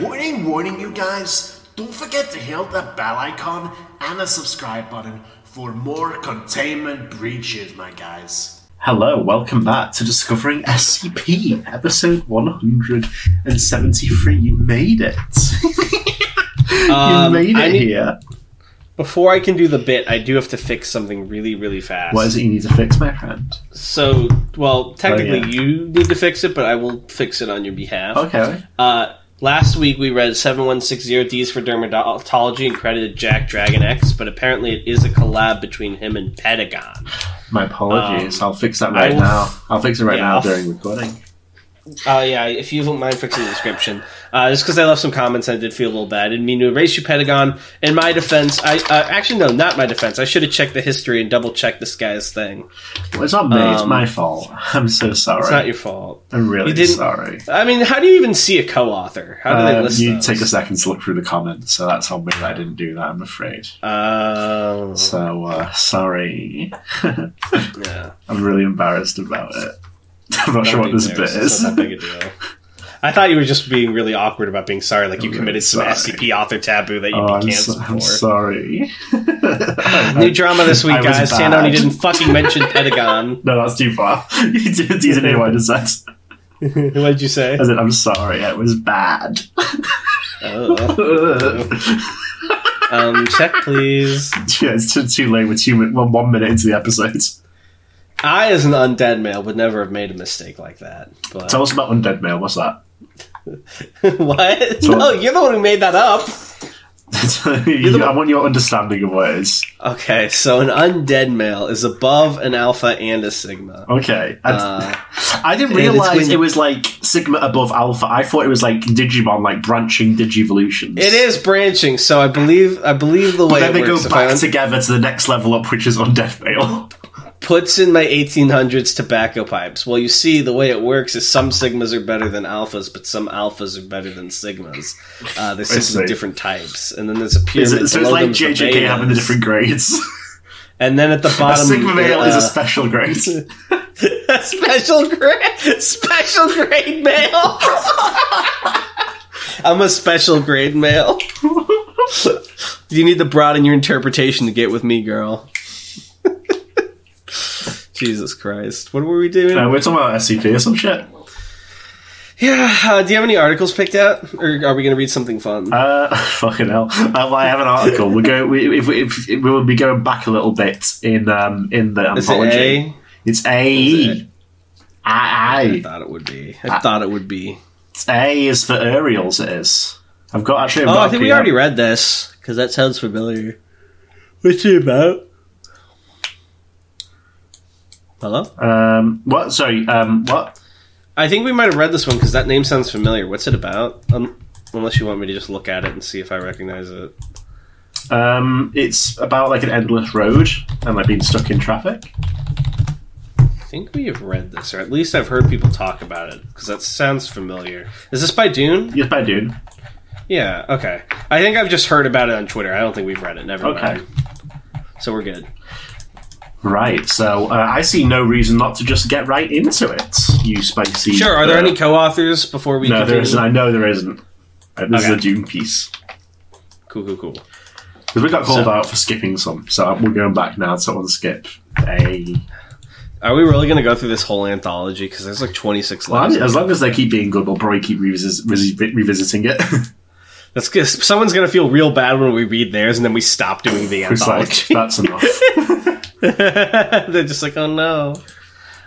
Warning, warning, you guys! Don't forget to hit the bell icon and the subscribe button for more containment breaches, my guys. Hello, welcome back to Discovering SCP, episode 173. You made it. you Um, made it I need- here. Before I can do the bit, I do have to fix something really, really fast. What is it you need to fix, my friend? So, well, technically, Oh, yeah. you need to fix it, but I will fix it on your behalf. Okay. Uh, last week we read 7160Ds for Dermatology and credited Jack Dragon X, but apparently it is a collab between him and Pentagon. My apologies. Um, I'll fix that right will- now. I'll fix it right Yeah, now I'll- during recording. Uh, yeah, if you don't mind fixing the description. Uh, just because I left some comments, I did feel a little bad. I didn't mean to erase you, Pentagon. In my defense, I uh, actually no, not my defense. I should have checked the history and double checked this guy's thing. Well, it's not me, it's Um, my fault. I'm so sorry. It's not your fault. I'm really sorry. I mean, how do you even see a co-author? How do they Um, list you those? take a second to look through the comments, so that's on me I didn't do that, I'm afraid. Oh, So, uh, sorry. yeah. I'm really embarrassed about it. I'm not sure what this bit is. not that big a deal. I thought you were just being really awkward about being sorry, like you I'm committed some really SCP author taboo that you'd Oh, be I'm, so, canceled I'm for. sorry. New drama this week, I was guys. bad. Tandoni didn't fucking mention Pentagon. No, that's too far. you didn't, you didn't hear what I just said. what did you say? I said, I'm sorry, it was bad. Oh. um, check please. yeah, it's too, too late. We're two, min- well, one minute into the episode. I, as an undead male, would never have made a mistake like that. But Tell us about Undead male. What's that? what? No, you're the one who made that up. I want your understanding of what it is. Okay, so an undead male is above an alpha and a sigma. Okay. I, Uh, I didn't realize it was like Sigma above Alpha. I thought it was like Digimon, like branching Digivolutions. It is branching, so I believe I believe the way Then it they go works. I back un- together to the next level up, which is Undead Male. Puts in my 1800s tobacco pipes. Well, you see, the way it works is some sigmas are better than alphas, but some alphas are better than sigmas. Uh, there's simply different types, and then there's a Is pyramid. it, so it's like JJK having the different grades. And then at the bottom, a Sigma Male is uh, a special grade. a special grade, special grade male. I'm a special grade male. you need to broaden your interpretation to get with me, girl. Jesus Christ! What were we doing? Uh, we're talking about SCP or some shit. Yeah. Uh, do you have any articles picked out, or are we going to read something fun? Uh, fucking hell! Uh, well, I have an article. We'll go. We, if, we- if, if we will be going back a little bit in um in the Is it anthology. A? It's A. I, I I. thought it would be. I thought it would be. A is for Ariels. It is. I've got actually. I've Oh, got I think we already read this because that sounds familiar. What's it about? Hello. Um. What? Sorry. Um. What? I think we might have read this one because that name sounds familiar. What's it about? Um, unless you want me to just look at it and see if I recognize it. Um. It's about like an endless road and like being stuck in traffic. I think we have read this, or at least I've heard people talk about it because that sounds familiar. Is this by Dune? Yes, by Dune. Yeah. Okay. I think I've just heard about it on Twitter. I don't think we've read it. Never Okay. mind. So we're good. Right. So uh, I see no reason not to just get right into it. You spicy. Sure. Are there uh, any co-authors before we? No, there continue? isn't. I know there isn't. Uh, this is a Dune piece. Cool. Cool. Cool. Because we got called So- out for skipping some, so we're going back now to unskip a. Are we really going to go through this whole anthology? Because there's like 26 Well, levels. as long as they keep being good, we'll probably keep revisis- resi- revisiting it. That's good. Someone's going to feel real bad when we read theirs and then we stop doing the it's like anthology. that's enough. They're just like, oh no.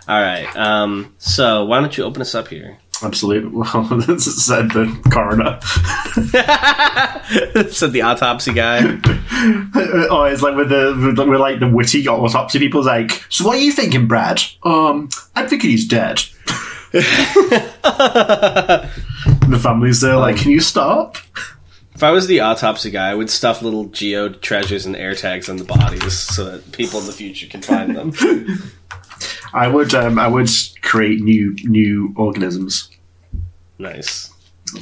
All right. Um, so why don't you open us up here? Absolutely. Well, this said the coroner. Said the autopsy guy. oh, it's like with the with like the witty autopsy people. Like, so what are you thinking, Brad? Um, I'm thinking he's dead. the family's there, like, can you stop? If I was the autopsy guy, I would stuff little geo treasures and air tags on the bodies so that people in the future can find them. I would, um, I would create new new organisms nice.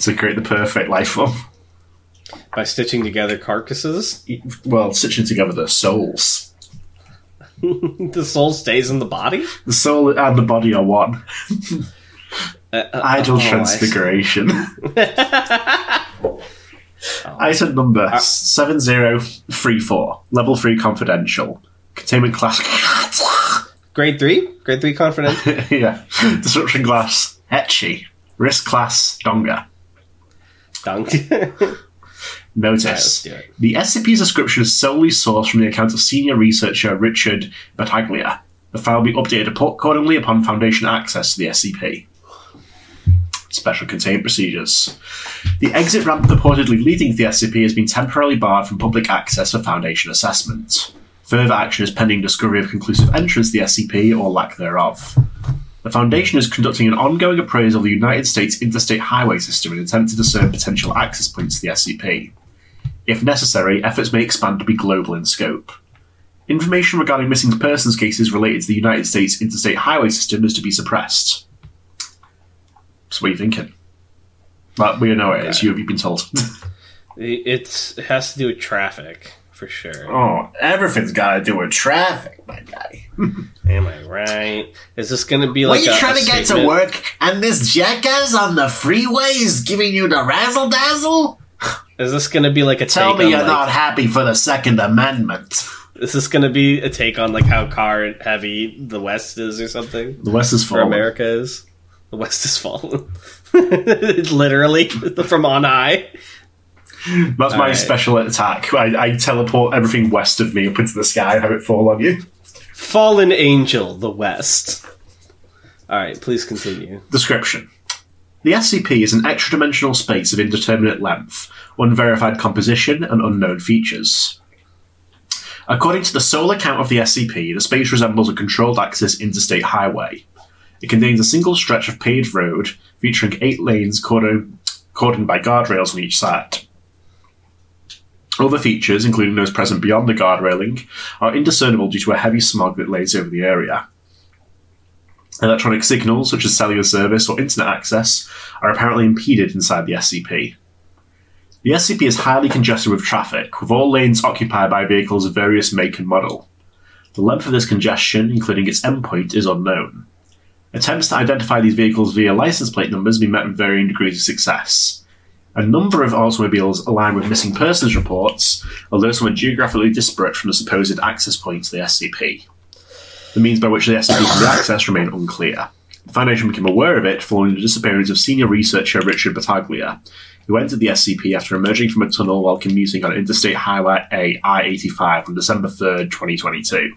to create the perfect life form. By stitching together carcasses, Well, stitching together the souls. the soul stays in the body. The soul and the body are one. Idle oh, I transfiguration. Item number uh, 7034. Level 3 confidential. Containment class. Grade three, grade three confidential? yeah. Disruption class. Ekhi. Risk class. Donga. Dunk. Notice. let's do it. the SCP's description is solely sourced from the account of senior researcher Richard Battaglia. The file will be updated accordingly upon Foundation access to the SCP. Special containment procedures. The exit ramp purportedly leading to the SCP has been temporarily barred from public access for Foundation assessment. Further action is pending discovery of conclusive entrance to the SCP or lack thereof. The Foundation is conducting an ongoing appraisal of the United States interstate highway system in an attempt to discern potential access points to the SCP. If necessary, efforts may expand to be global in scope. Information regarding missing persons cases related to the United States interstate highway system is to be suppressed. So what are you thinking? But we know it is. You have you been told? it's, it has to do with traffic for sure. oh, everything's got to do with traffic, my guy. Am I right? Is this going to be like When you're a, trying a to get to work and this jackass on the freeway is giving you the razzle dazzle? Is this going to be like a Tell take me on you're like, not happy for the Second Amendment. Is this going to be a take on like how car heavy the West is or something? The West is for. America is? The West has fallen. Literally from on high. That's my Alright. special attack. I, I teleport everything west of me up into the sky and have it fall on you. Fallen angel, the West. All right, please continue. Description. The SCP is an extra dimensional space of indeterminate length, unverified composition, and unknown features. According to the sole account of the SCP, the space resembles a controlled access interstate highway. It contains a single stretch of paved road featuring eight lanes cordoned, cordoned by guardrails on each side. Other features, including those present beyond the guard railing, are indiscernible due to a heavy smog that lays over the area. Electronic signals, such as cellular service or internet access, are apparently impeded inside the SCP. The SCP is highly congested with traffic, with all lanes occupied by vehicles of various make and model. The length of this congestion, including its endpoint, is unknown. Attempts to identify these vehicles via license plate numbers have been met with varying degrees of success. A number of automobiles align with missing persons reports, although some are geographically disparate from the supposed access point to the SCP. The means by which the SCP can be accessed remain unclear. The Foundation became aware of it following the disappearance of senior researcher Richard Battaglia, who entered the SCP after emerging from a tunnel while commuting on Interstate Highway A I-85 on December 3rd, 2022.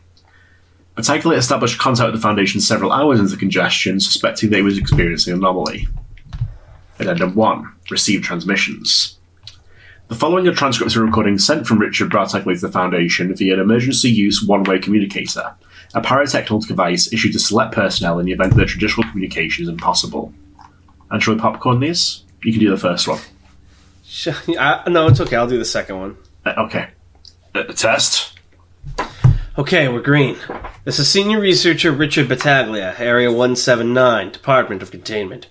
Battaglia established contact with the Foundation several hours into the congestion, suspecting that he was experiencing an anomaly. Addendum 1. Received transmissions. The following are transcripts of recordings sent from Richard Battaglia to the Foundation via an emergency use one-way communicator, a pyrotechnical device issued to select personnel in the event that traditional communication is impossible. And shall we popcorn these? You can do the first one. Sh- I, no, it's okay. I'll do the second one. Uh, okay. Uh, test. Okay, we're green. This is Senior Researcher Richard Battaglia, Area 179, Department of Containment.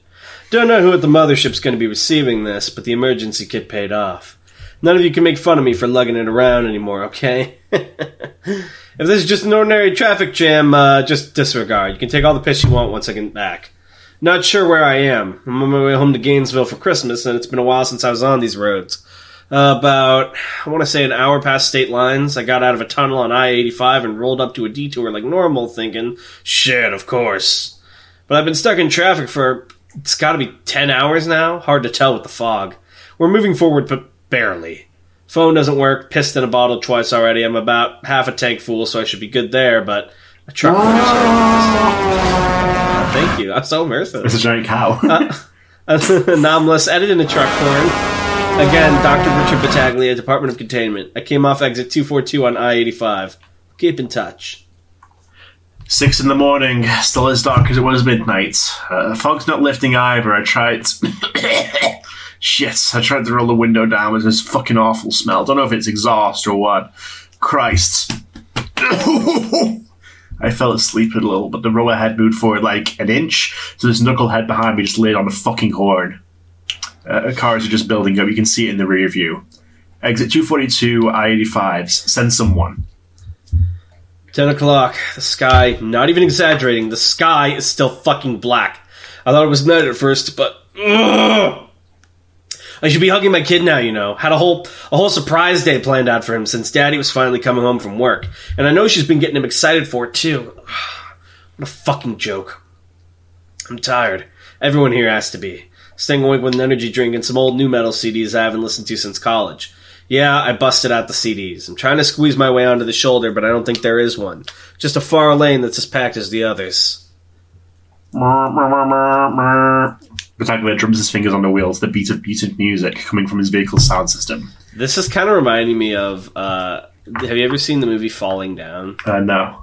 Don't know who at the mothership's going to be receiving this, but the emergency kit paid off. None of you can make fun of me for lugging it around anymore, okay? if this is just an ordinary traffic jam, uh, just disregard. You can take all the piss you want once I get back. Not sure where I am. I'm on my way home to Gainesville for Christmas, and it's been a while since I was on these roads. Uh, about, I want to say an hour past state lines, I got out of a tunnel on I 85 and rolled up to a detour like normal, thinking, shit, of course. But I've been stuck in traffic for, it's gotta be 10 hours now? Hard to tell with the fog. We're moving forward, but barely. Phone doesn't work, pissed in a bottle twice already. I'm about half a tank full, so I should be good there, but a truck. Thank you. I'm so merciful. It's a giant cow. Anomalous, edit in a truck horn. Again, Dr. Richard Battaglia, Department of Containment. I came off exit 242 on I 85. Keep in touch. Six in the morning, still as dark as it was midnight. Uh, fog's not lifting either. I tried. Shit, I tried to roll the window down with this fucking awful smell. Don't know if it's exhaust or what. Christ. I fell asleep a little, but the row ahead moved forward like an inch, so this knucklehead behind me just laid on the fucking horn. Uh, cars are just building up. You can see it in the rear view. Exit 242, I 85s. Send someone. 10 o'clock. The sky, not even exaggerating, the sky is still fucking black. I thought it was night at first, but ugh. I should be hugging my kid now, you know. Had a whole a whole surprise day planned out for him since Daddy was finally coming home from work, and I know she's been getting him excited for it too. what a fucking joke. I'm tired. Everyone here has to be. Staying awake with an energy drink and some old nu metal CDs I haven't listened to since college. Yeah, I busted out the CDs. I'm trying to squeeze my way onto the shoulder, but I don't think there is one. Just a far lane that's as packed as the others. Battaglia drums his fingers on the wheels, the beat of muted music coming from his vehicle's sound system. This is kind of reminding me of. Uh, have you ever seen the movie Falling Down? Uh, no.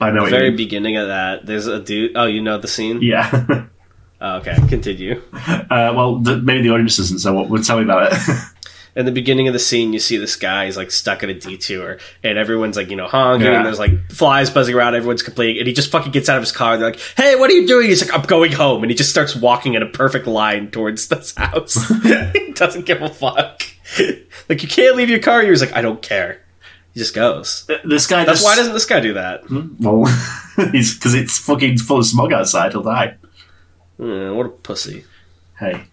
I know The very beginning of that, there's a dude. Oh, you know the scene? Yeah. Oh, okay, continue. uh, well, the, maybe the audience doesn't, so what, well, tell me about it. In the beginning of the scene, you see this guy. He's like stuck at a detour, and everyone's like, you know, honking, Yeah. and there's like flies buzzing around. Everyone's complaining, and he just fucking gets out of his car. They're like, "Hey, what are you doing?" He's like, "I'm going home," and he just starts walking in a perfect line towards this house. he doesn't give a fuck. like, you can't leave your car. He was like, "I don't care." He just goes. this guy That's just. why doesn't this guy do that? Well, he's because it's fucking full of smog outside. He'll die. What a pussy. Hey,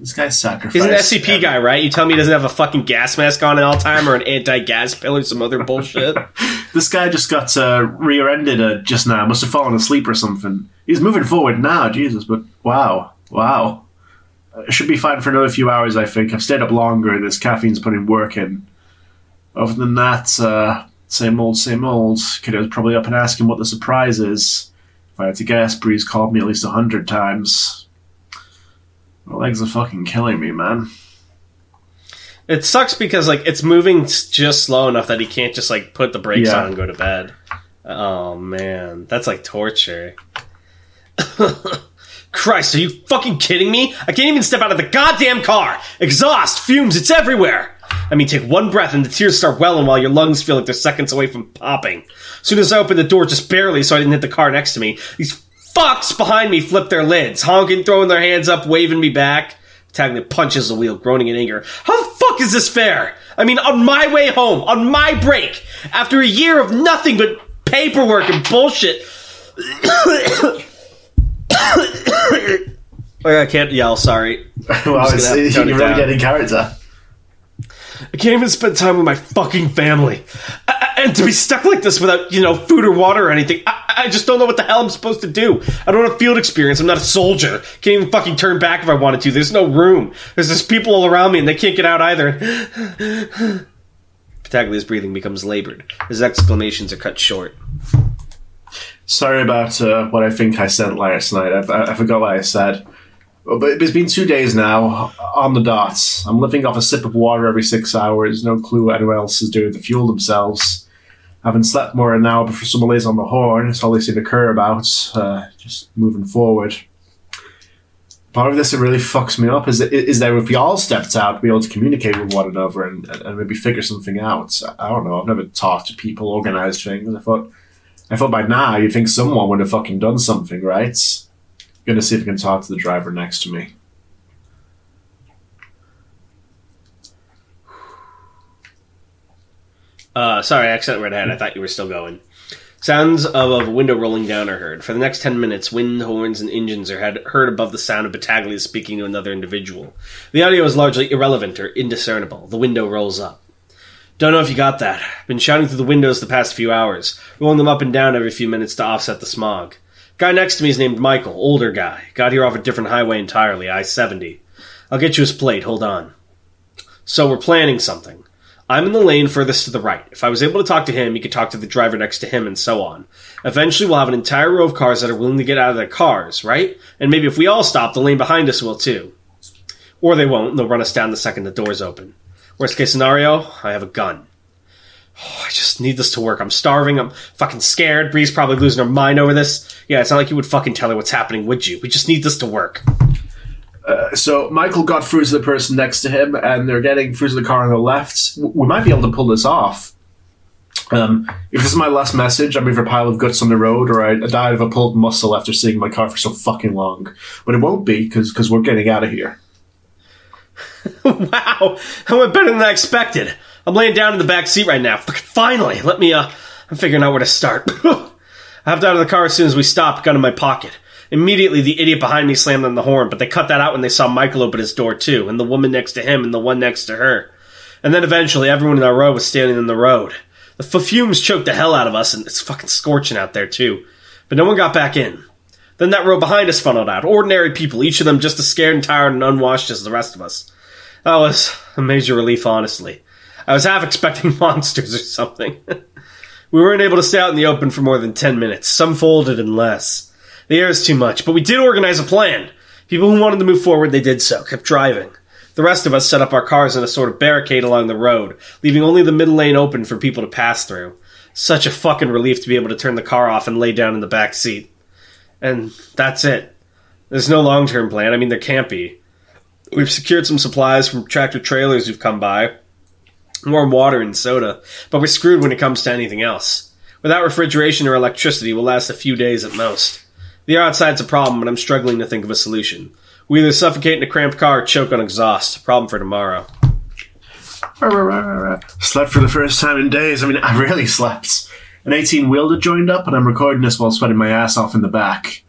this guy's sacrificed. He's an SCP guy, right? You tell me he doesn't have a fucking gas mask on at all time or an anti-gas pill or some other bullshit. This guy just got uh, rear-ended uh, just now. Must have fallen asleep or something. He's moving forward now, Jesus. But wow, wow. Uh, should be fine for another few hours, I think. I've stayed up longer. This caffeine's putting work in. Other than that, uh, same old, same old. Kid was probably up and asking what the surprise is. If I had to guess, Bree's called me at least a hundred times. My legs are fucking killing me, man. It sucks because like it's moving just slow enough that he can't just like put the brakes Yeah. on and go to bed. Oh man, that's like torture. Christ, are you fucking kidding me? I can't even step out of the goddamn car. Exhaust, fumes, it's everywhere. I mean, take one breath and the tears start welling while your lungs feel like they're seconds away from popping. As soon as I opened the door, just barely, so I didn't hit the car next to me, these fucks behind me flip their lids, honking, throwing their hands up, waving me back. Taglia punches the wheel, groaning in anger. How the fuck is this fair? I mean, on my way home, on my break, after a year of nothing but paperwork and bullshit. Oh, I can't yell, sorry. well, to you're really getting character. I can't even spend time with my fucking family. I- and to be stuck like this without, you know, food or water or anything, I, I just don't know what the hell I'm supposed to do. I don't have field experience. I'm not a soldier. Can't even fucking turn back if I wanted to. There's no room. There's just people all around me and they can't get out either. Battaglia's breathing becomes labored. His exclamations are cut short. Sorry about uh, what I think I said last night. I, I forgot what I said. But it's been two days now on the dots. I'm living off a sip of water every six hours. No clue what anyone else is doing to fuel themselves. I haven't slept more than an hour before someone lays on the horn. It's all they seem to care about. Uh, just moving forward. Part of this that really fucks me up is is that if we all stepped out, be able to communicate with one another and, and maybe figure something out. I don't know. I've never talked to people, organized things. I thought I thought by now you'd think someone would have fucking done something, right? Gonna see if I can talk to the driver next to me. Uh, sorry, I accidentally ahead. I thought you were still going. Sounds of a window rolling down are heard. For the next ten minutes, wind, horns, and engines are heard above the sound of Battaglia speaking to another individual. The audio is largely irrelevant or indiscernible. The window rolls up. Don't know if you got that. Been shouting through the windows the past few hours, rolling them up and down every few minutes to offset the smog. Guy next to me is named Michael, older guy. Got here off a different highway entirely, I 70. I'll get you his plate, hold on. So we're planning something. I'm in the lane furthest to the right. If I was able to talk to him, he could talk to the driver next to him, and so on. Eventually, we'll have an entire row of cars that are willing to get out of their cars, right? And maybe if we all stop, the lane behind us will too. Or they won't, and they'll run us down the second the doors open. Worst case scenario, I have a gun. Oh, I just need this to work. I'm starving. I'm fucking scared. Bree's probably losing her mind over this. Yeah, it's not like you would fucking tell her what's happening, would you? We just need this to work. So Michael got through to the person next to him, and they're getting through to the car on the left. We might be able to pull this off. Um, if this is my last message, I'm either a pile of guts on the road, or I, I died of a pulled muscle after seeing my car for so fucking long. But it won't be because we're getting out of here. wow, that went better than I expected. I'm laying down in the back seat right now. Finally, let me, uh, I'm figuring out where to start. I hopped out of the car as soon as we stopped, gun in my pocket. Immediately, the idiot behind me slammed on the horn, but they cut that out when they saw Michael open his door too, and the woman next to him and the one next to her. And then eventually, everyone in our row was standing in the road. The fumes choked the hell out of us, and it's fucking scorching out there too. But no one got back in. Then that row behind us funneled out. Ordinary people, each of them just as scared and tired and unwashed as the rest of us. That was a major relief, honestly. I was half expecting monsters or something. we weren't able to stay out in the open for more than 10 minutes. Some folded and less. The air is too much, but we did organize a plan. People who wanted to move forward, they did so, kept driving. The rest of us set up our cars in a sort of barricade along the road, leaving only the middle lane open for people to pass through. Such a fucking relief to be able to turn the car off and lay down in the back seat. And that's it. There's no long term plan. I mean, there can't be. We've secured some supplies from tractor trailers who've come by, warm water and soda, but we're screwed when it comes to anything else. Without refrigeration or electricity, we'll last a few days at most. The outside's a problem, but I'm struggling to think of a solution. We either suffocate in a cramped car or choke on exhaust. Problem for tomorrow. Slept for the first time in days. I mean, I really slept. An 18 wheeler joined up, and I'm recording this while sweating my ass off in the back.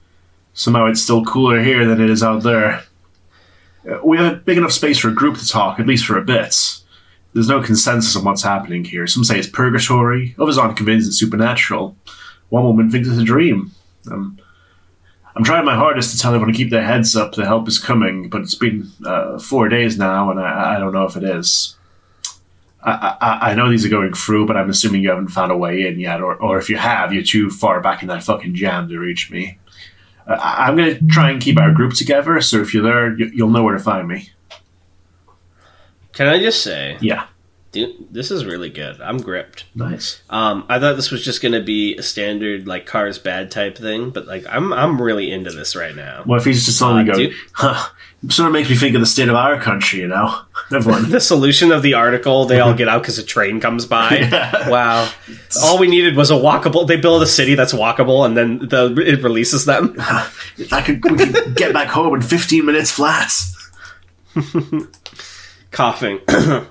Somehow it's still cooler here than it is out there. Uh, We have a big enough space for a group to talk, at least for a bit. There's no consensus on what's happening here. Some say it's purgatory, others aren't convinced it's supernatural. One woman thinks it's a dream. Um, I'm trying my hardest to tell everyone to keep their heads up. The help is coming, but it's been uh, four days now, and I, I don't know if it is. I, I, I know these are going through, but I'm assuming you haven't found a way in yet, or, or if you have, you're too far back in that fucking jam to reach me. Uh, I'm going to try and keep our group together, so if you're there, you, you'll know where to find me. Can I just say, Yeah. dude, this is really good. I'm gripped. Nice. Um, I thought this was just going to be a standard like cars bad type thing, but like I'm I'm really into this right now. Well, if he's just only Uh, going, dude- huh, sort of makes me think of the state of our country, you know? Everyone. The solution of the article, they all get out because a train comes by. Wow. All we needed was a walkable. They build a city that's walkable, and then the it releases them. I could, we could get back home in 15 minutes flat. Coughing.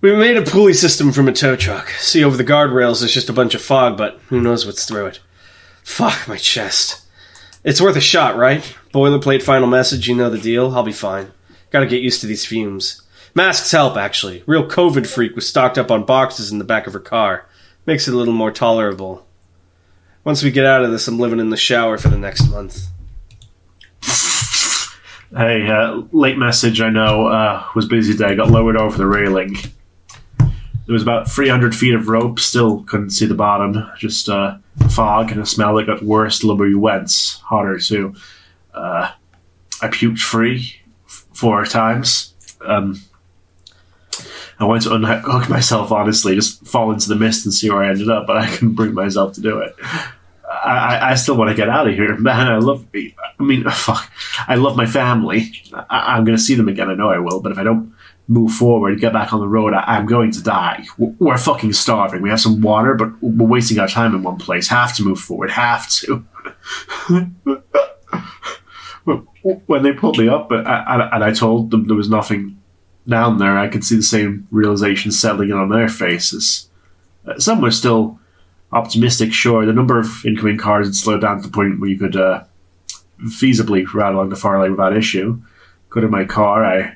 we made a pulley system from a tow truck. See, over the guardrails, there's just a bunch of fog, but who knows what's through it. Fuck my chest. It's worth a shot, right? Boilerplate final message, you know the deal. I'll be fine. Gotta get used to these fumes. Masks help, actually. Real COVID freak was stocked up on boxes in the back of her car. Makes it a little more tolerable. Once we get out of this, I'm living in the shower for the next month. Hey, uh, late message, I know, uh, was busy day, got lowered over the railing. There was about 300 feet of rope, still couldn't see the bottom, just uh, fog and a smell that got worse the lower you went, hotter too. Uh, I puked free f- four times. Um, I wanted to unhook myself, honestly, just fall into the mist and see where I ended up, but I couldn't bring myself to do it. I, I, still want to get out of here, man. I love. I mean, fuck. I love my family. I, I'm going to see them again. I know I will. But if I don't move forward, get back on the road, I, I'm going to die. W- We're fucking starving. We have some water, but we're wasting our time in one place. Have to move forward. Have to. when they pulled me up, and I, and I told them there was nothing down there, I could see the same realization settling in on their faces. Uh, some were still optimistic, sure. The number of incoming cars had slowed down to the point where you could uh, feasibly ride along the far lane without issue. Got in my car, I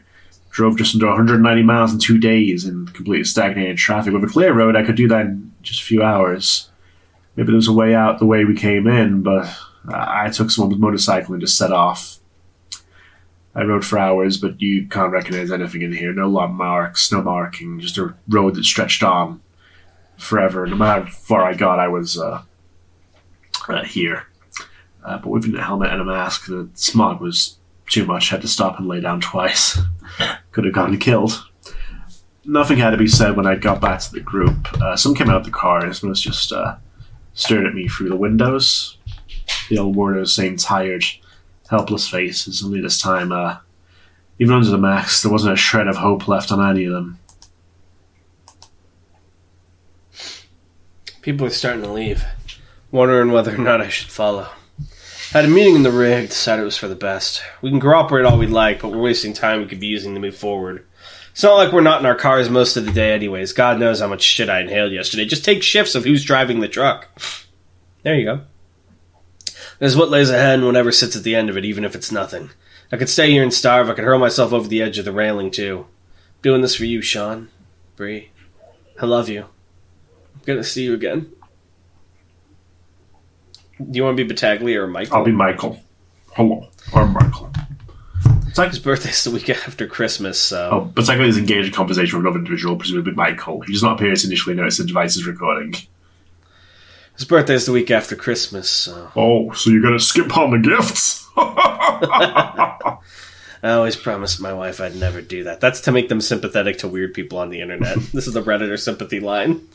drove just under 190 miles in two days in completely stagnated traffic. With a clear road, I could do that in just a few hours. Maybe there was a way out the way we came in, but I took someone's motorcycle and just set off. I rode for hours, but you can't recognize anything in here. No landmarks, no marking, just a road that stretched on forever. No matter how far I got, I was uh, uh, here. Uh, but with a helmet and a mask, the smog was too much. Had to stop and lay down twice. Could have gotten killed. Nothing had to be said when I got back to the group. Uh, some came out of the cars and was just uh, stared at me through the windows. The old those same tired, helpless faces. Only this time, uh, even under the mask, there wasn't a shred of hope left on any of them. People are starting to leave, wondering whether or not I should follow. Had a meeting in the rig, decided it was for the best. We can cooperate all we'd like, but we're wasting time we could be using to move forward. It's not like we're not in our cars most of the day, anyways. God knows how much shit I inhaled yesterday. Just take shifts of who's driving the truck. There you go. There's what lays ahead and whatever sits at the end of it, even if it's nothing. I could stay here and starve. I could hurl myself over the edge of the railing, too. doing this for you, Sean. Bree. I love you. I'm gonna see you again. Do you want to be Battaglia or Michael? I'll be Michael. Oh, Hello, I'm Michael. It's like, His birthday's the week after Christmas, so. oh, but he's engaged in conversation with another individual, presumably Michael. He does not appear to initially notice the device is recording. His birthday's the week after Christmas, so. Oh, so you're gonna skip on the gifts? I always promised my wife I'd never do that. That's to make them sympathetic to weird people on the internet. this is the Redditor sympathy line.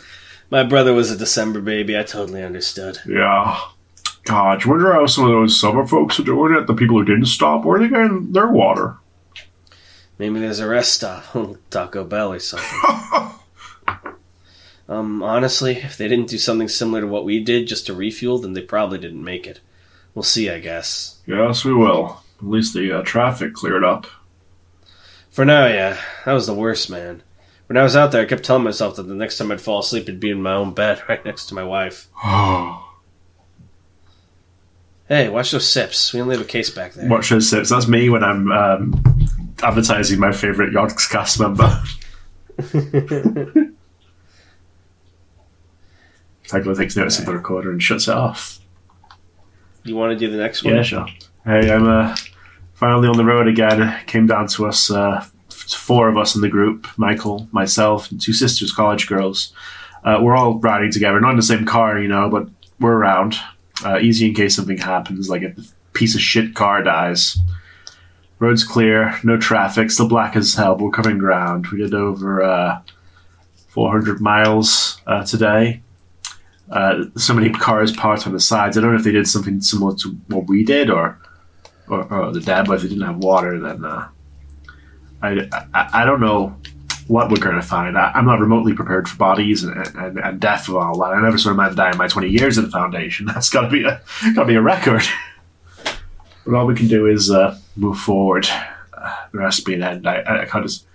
My brother was a December baby. I totally understood. yeah. God, you wonder how some of those summer folks are doing it? The people who didn't stop, where are they getting their water? Maybe there's a rest stop, Taco Bell or something. um, honestly, if they didn't do something similar to what we did just to refuel, then they probably didn't make it. We'll see, I guess. Yes, we will. At least the uh, traffic cleared up. For now, yeah, that was the worst, man. When I was out there, I kept telling myself that the next time I'd fall asleep, it'd be in my own bed, right next to my wife. Hey, watch those sips. We only have a case back there. Watch those sips. That's me when I'm um, advertising my favourite Yogscast member. Tycho takes notice of the recorder and shuts it off. You want to do the next one? Yeah, sure. Hey, I'm uh, finally on the road again. Came down to us, uh, four of us in the group Michael, myself, and two sisters, college girls. Uh, we're all riding together, not in the same car, you know, but we're around. Uh, easy in case something happens, like if a piece of shit car dies. Road's clear, no traffic, still black as hell, but we're covering ground. We did over uh, 400 miles uh, today. Uh, so many cars parked on the sides. I don't know if they did something similar to what we did, or or, or the dad, but if they didn't have water, then uh, I, I I don't know what we're going to find. I, I'm not remotely prepared for bodies and, and, and death of all that. I never saw a man die in my 20 years at the foundation. That's got to be a got to be a record. but all we can do is uh, move forward. Uh, to be an end. I, I, I can't just.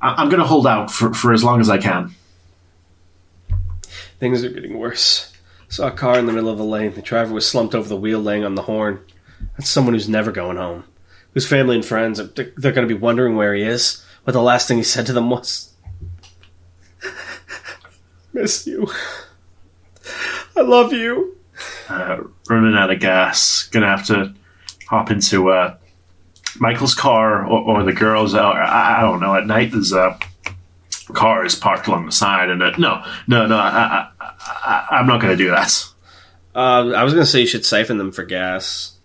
I, I'm going to hold out for, for as long as I can. Things are getting worse. Saw a car in the middle of the lane. The driver was slumped over the wheel, laying on the horn. That's someone who's never going home. Whose family and friends are they're, they're going to be wondering where he is. But the last thing he said to them was, "Miss you. I love you." uh, running out of gas. Gonna have to hop into uh, Michael's car or, or the girls. Or, I, I don't know. At night, there's a car is parked along the side, and uh, no, no, no. I, I, I, I'm not gonna do that. Uh, I was going to say you should siphon them for gas.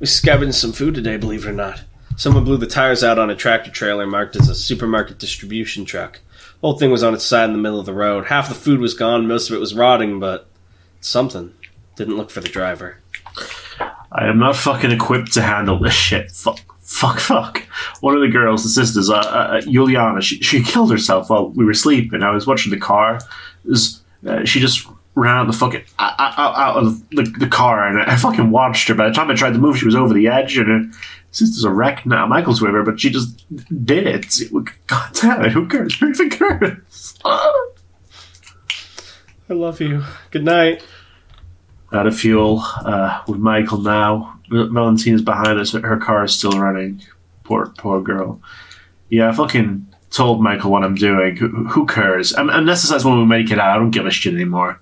We scavenged some food today, believe it or not. Someone blew the tires out on a tractor trailer marked as a supermarket distribution truck. Whole thing was on its side in the middle of the road. Half the food was gone, most of it was rotting, but something. Didn't look for the driver. I am not fucking equipped to handle this shit. Fuck, fuck, fuck. One of the girls, the sisters, uh, uh, Juliana, she, she killed herself while we were sleeping. I was watching the car. Was, uh, she just ran out the fucking out, out, out of the, the car, and I fucking watched her. By the time I tried to move, she was over the edge, and her sister's a wreck now. Michael's with her, but she just did it. God damn it! Who cares? Who even cares? I love you. Good night. out of fuel uh, with Michael now. Valentina's behind us. but Her car is still running. Poor, poor girl. Yeah, I fucking told Michael what I'm doing. Who, who cares? Unless it's when we make it out, I don't give a shit anymore.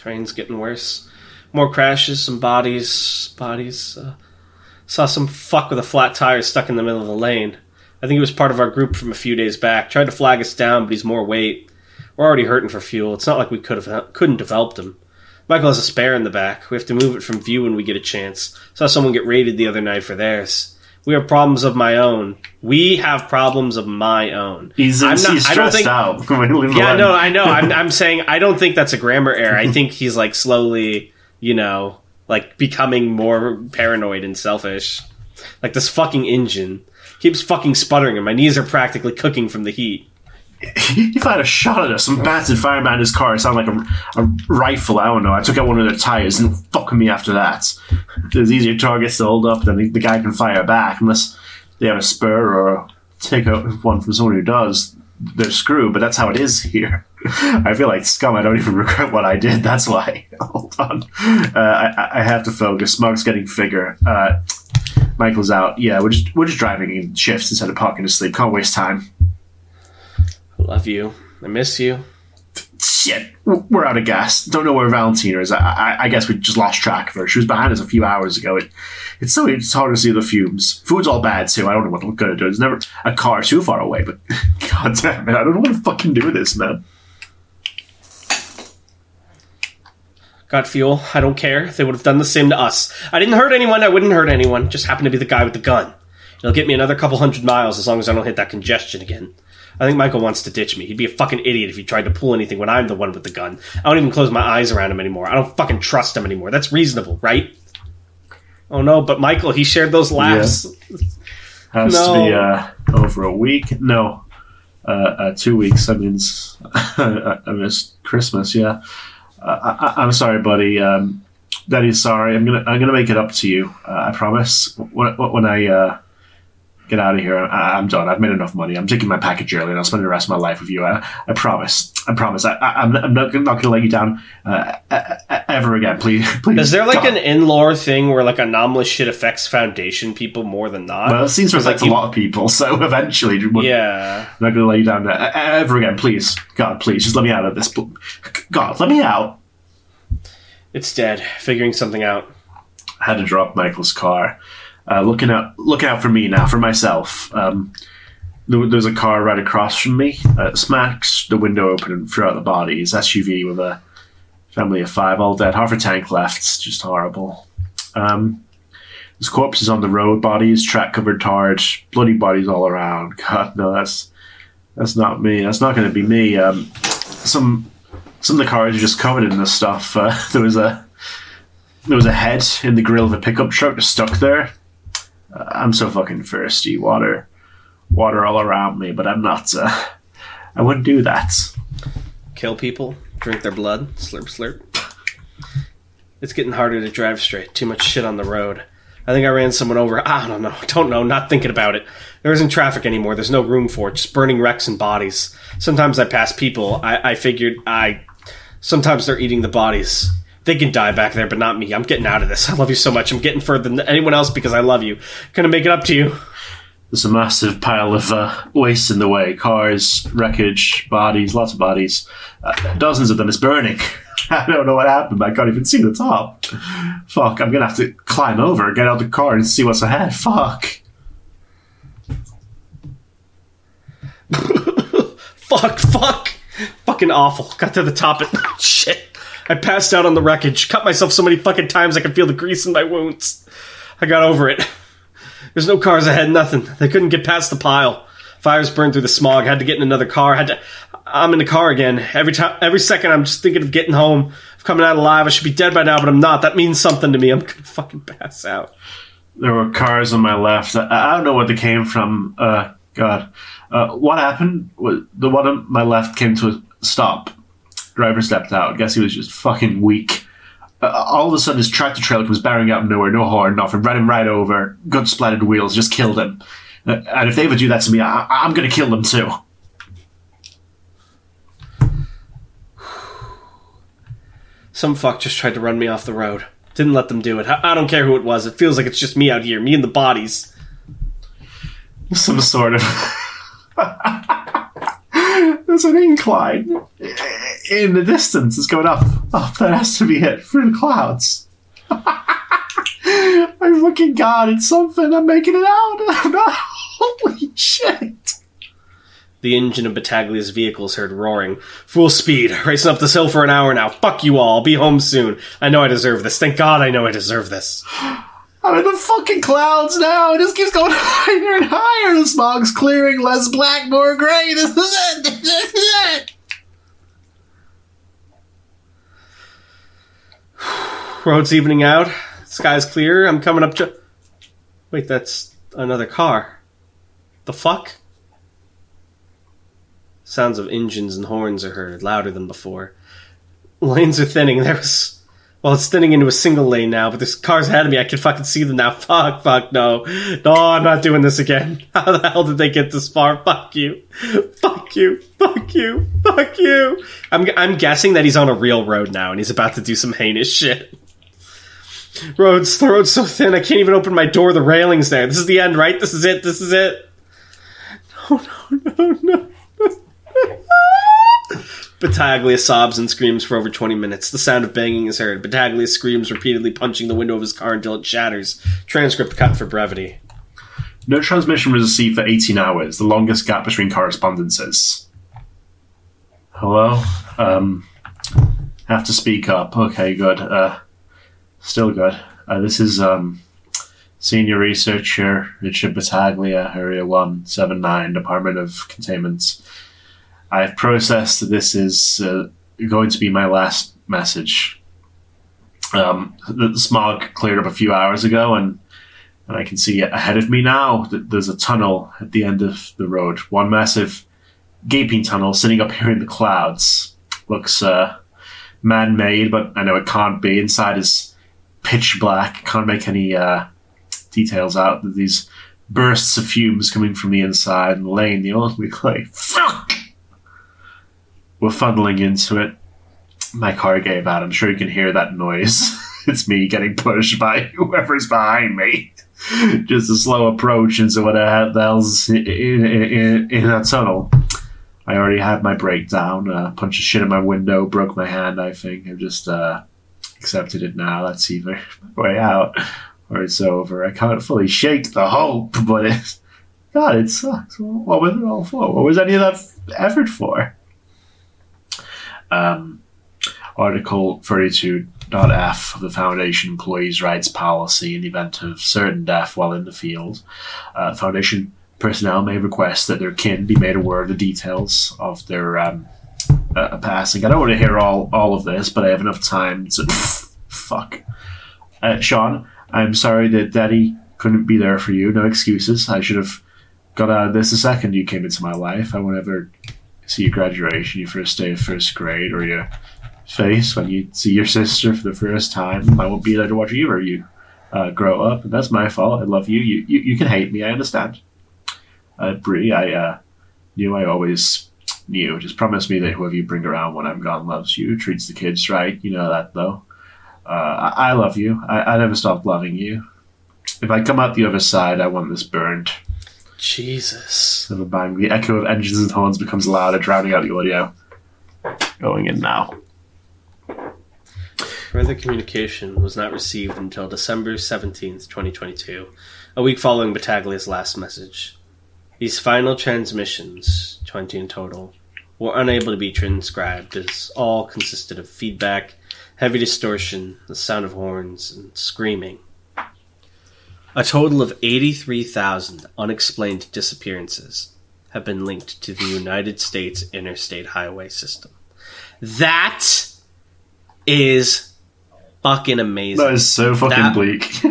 Train's getting worse. More crashes, some bodies. Bodies. Uh, saw some fuck with a flat tire stuck in the middle of the lane. I think he was part of our group from a few days back. Tried to flag us down, but he's more weight. We're already hurting for fuel. It's not like we could have couldn't have helped him. Michael has a spare in the back. We have to move it from view when we get a chance. Saw someone get raided the other night for theirs. We have problems of my own. We have problems of my own. He's, I'm he's not- I don't stressed think- out. Yeah, no, I know. I'm, I'm saying I don't think that's a grammar error. I think he's like slowly, you know, like becoming more paranoid and selfish. Like this fucking engine keeps fucking sputtering, and my knees are practically cooking from the heat. If fired a shot at us, some bastard fired behind his car. It sounded like a, a rifle. I don't know. I took out one of their tires and fucking me after that. There's easier targets to hold up than the, the guy can fire back, unless they have a spur or take out one from someone who does. They're screwed, but that's how it is here. I feel like scum. I don't even regret what I did. That's why. Hold on. Uh, I, I have to focus. Smug's getting figure. Uh, Michael's out. Yeah, we're just we're just driving in shifts instead of parking to sleep. Can't waste time. Love you. I miss you. Shit, we're out of gas. Don't know where Valentina is. I, I, I guess we just lost track of her. She was behind us a few hours ago. It, it's so it's hard to see the fumes. Food's all bad too. I don't know what I'm gonna do. There's never a car too far away, but god damn it, I don't know what to fucking do with this, man. Got fuel. I don't care. They would have done the same to us. I didn't hurt anyone. I wouldn't hurt anyone. Just happened to be the guy with the gun. It'll get me another couple hundred miles as long as I don't hit that congestion again. I think Michael wants to ditch me. He'd be a fucking idiot if he tried to pull anything when I'm the one with the gun. I don't even close my eyes around him anymore. I don't fucking trust him anymore. That's reasonable, right? Oh no, but Michael, he shared those laughs. Has No. to be uh, over a week. No, uh, uh, two weeks. That means I missed Christmas. Yeah, uh, I, I- I'm sorry, buddy. Um, Daddy's sorry. I'm gonna I'm gonna make it up to you. Uh, I promise. When, when I uh, get out of here, I, I'm done. I've made enough money. I'm taking my package early, and I'll spend the rest of my life with you. I, I promise. I promise. I, I'm, I'm not, not gonna let you down uh, ever again. Please, please. Is there like God. an in-lore thing where like anomalous shit affects Foundation people more than not? Well, it seems to 'Cause, like, affect a lot of people, so eventually, Yeah. not going to let you down ever again. Please, God, please, just let me out of this. God, let me out. It's dead. Figuring something out. I had to drop Michael's car. Uh, looking out, looking out for me now, for myself. Um, there, there's a car right across from me. Uh, smacks the window open and threw out the bodies. SUV with a family of five, all dead. Half a tank left. Just horrible. Um, there's corpses on the road, bodies, track covered tarred, bloody bodies all around. God, no, that's that's not me. That's not going to be me. Um, some some of the cars are just covered in this stuff. Uh, there was a there was a head in the grill of a pickup truck just stuck there. Uh, I'm so fucking thirsty. Water, water all around me, but I'm not. Uh, I wouldn't do that. Kill people, drink their blood, slurp slurp. It's getting harder to drive straight. Too much shit on the road. I think I ran someone over. I don't know. Don't know. Not thinking about it. There isn't traffic anymore. There's no room for it. Just burning wrecks and bodies. Sometimes I pass people. I, I figured I. Sometimes they're eating the bodies. They can die back there, but not me. I'm getting out of this. I love you so much. I'm getting further than anyone else because I love you. Gonna make it up to you. There's a massive pile of uh, waste in the way cars, wreckage, bodies, lots of bodies. Uh, dozens of them is burning. I don't know what happened. I can't even see the top. Fuck, I'm gonna have to climb over, get out the car, and see what's ahead. Fuck. Fuck, fuck. Fucking awful. Got to the top and shit. I passed out on the wreckage. Cut myself so many fucking times I could feel the grease in my wounds. I got over it. There's no cars ahead, nothing. They couldn't get past the pile. Fires burned through the smog. Had to get in another car. Had to. I'm in the car again. Every time, every second, I'm just thinking of getting home, of coming out alive. I should be dead by now, but I'm not. That means something to me. I'm gonna fucking pass out. There were cars on my left. I, don't know what they came from. Uh, God. Uh, what happened? The one on my left came to a stop. Driver stepped out. I Guess he was just fucking weak. Uh, all of a sudden, his tractor trailer was bearing out of nowhere, no horn, nothing. Ran him right over. Gut splattered wheels, just killed him. Uh, and if they ever do that to me, I, I- I'm going to kill them too. Some fuck just tried to run me off the road. Didn't let them do it. I, I don't care who it was. It feels like it's just me out here, me and the bodies. Some sort of. There's an incline in the distance. It's going up. Oh, that has to be it through the clouds. My fucking god, it's something. I'm making it out. Holy shit. The engine of Battaglia's vehicle is heard roaring. Full speed, racing up this hill for an hour now. Fuck you all. I'll be home soon. I know I deserve this. Thank God I know I deserve this. I'm in the fucking clouds now. It just keeps going higher and higher. The smog's clearing. Less black, more gray. This is it. This is it. Road's evening out. Sky's clear. I'm coming up to. Wait, that's another car. The fuck? Sounds of engines and horns are heard, louder than before. Lanes are thinning. There was Well, it's thinning into a single lane now, but there's cars ahead of me. I can fucking see them now. Fuck, fuck, no. No, I'm not doing this again. How the hell did they get this far? Fuck you. Fuck you. Fuck you. Fuck you. I'm, I'm guessing that he's on a real road now and he's about to do some heinous shit. Roads, the road's so thin, I can't even open my door. The railing's there. This is the end, right? This is it. This is it. No, no, no, no. Battaglia sobs and screams for over 20 minutes. The sound of banging is heard. Battaglia screams, repeatedly punching the window of his car until it shatters. Transcript cut for brevity. No transmission was received for 18 hours, the longest gap between correspondences. Hello? Um, have to speak up. Okay, good. Uh, still good. Uh, this is um, Senior Researcher Richard Battaglia, Area 179, Department of Containment. I've processed that this is uh, going to be my last message. Um, the smog cleared up a few hours ago, and and I can see ahead of me now that there's a tunnel at the end of the road. One massive gaping tunnel sitting up here in the clouds. Looks uh, man-made, but I know it can't be. Inside is pitch black. Can't make any uh, details out. These bursts of fumes coming from the inside, and the Lane, the only like fuck. We're funneling into it. My car gave out. I'm sure you can hear that noise. it's me getting pushed by whoever's behind me. Just a slow approach into what the hell's in, in, in that tunnel. I already had my breakdown. Uh, punched a shit in my window, broke my hand. I think I've just uh, accepted it now. That's either way out or it's over. I can't fully shake the hope, but it's God. It sucks. What was it all for? What was any of that effort for? Um, Article 32.f of the Foundation employees' rights policy in the event of certain death while in the field. Uh, Foundation personnel may request that their kin be made aware of the details of their um, uh, passing. I don't want to hear all, all of this, but I have enough time to. fuck. Uh, Sean, I'm sorry that Daddy couldn't be there for you. No excuses. I should have got out of this the second you came into my life. I won't ever see your graduation, your first day of first grade, or your face when you see your sister for the first time. I won't be there to watch you or you uh, grow up. And that's my fault. I love you. You, you. you can hate me. I understand. Uh, Bree, I uh, knew I always knew. Just promise me that whoever you bring around when I'm gone loves you, treats the kids right. You know that, though. Uh, I, I love you. I, I never stopped loving you. If I come out the other side, I want this burned. Jesus. Of a bang. The echo of engines and horns becomes louder, drowning out the audio. Going in now. Further communication was not received until December 17th, 2022, a week following Battaglia's last message. These final transmissions, 20 in total, were unable to be transcribed as all consisted of feedback, heavy distortion, the sound of horns, and screaming. A total of 83,000 unexplained disappearances have been linked to the United States interstate highway system. That is fucking amazing. That is so fucking That- bleak.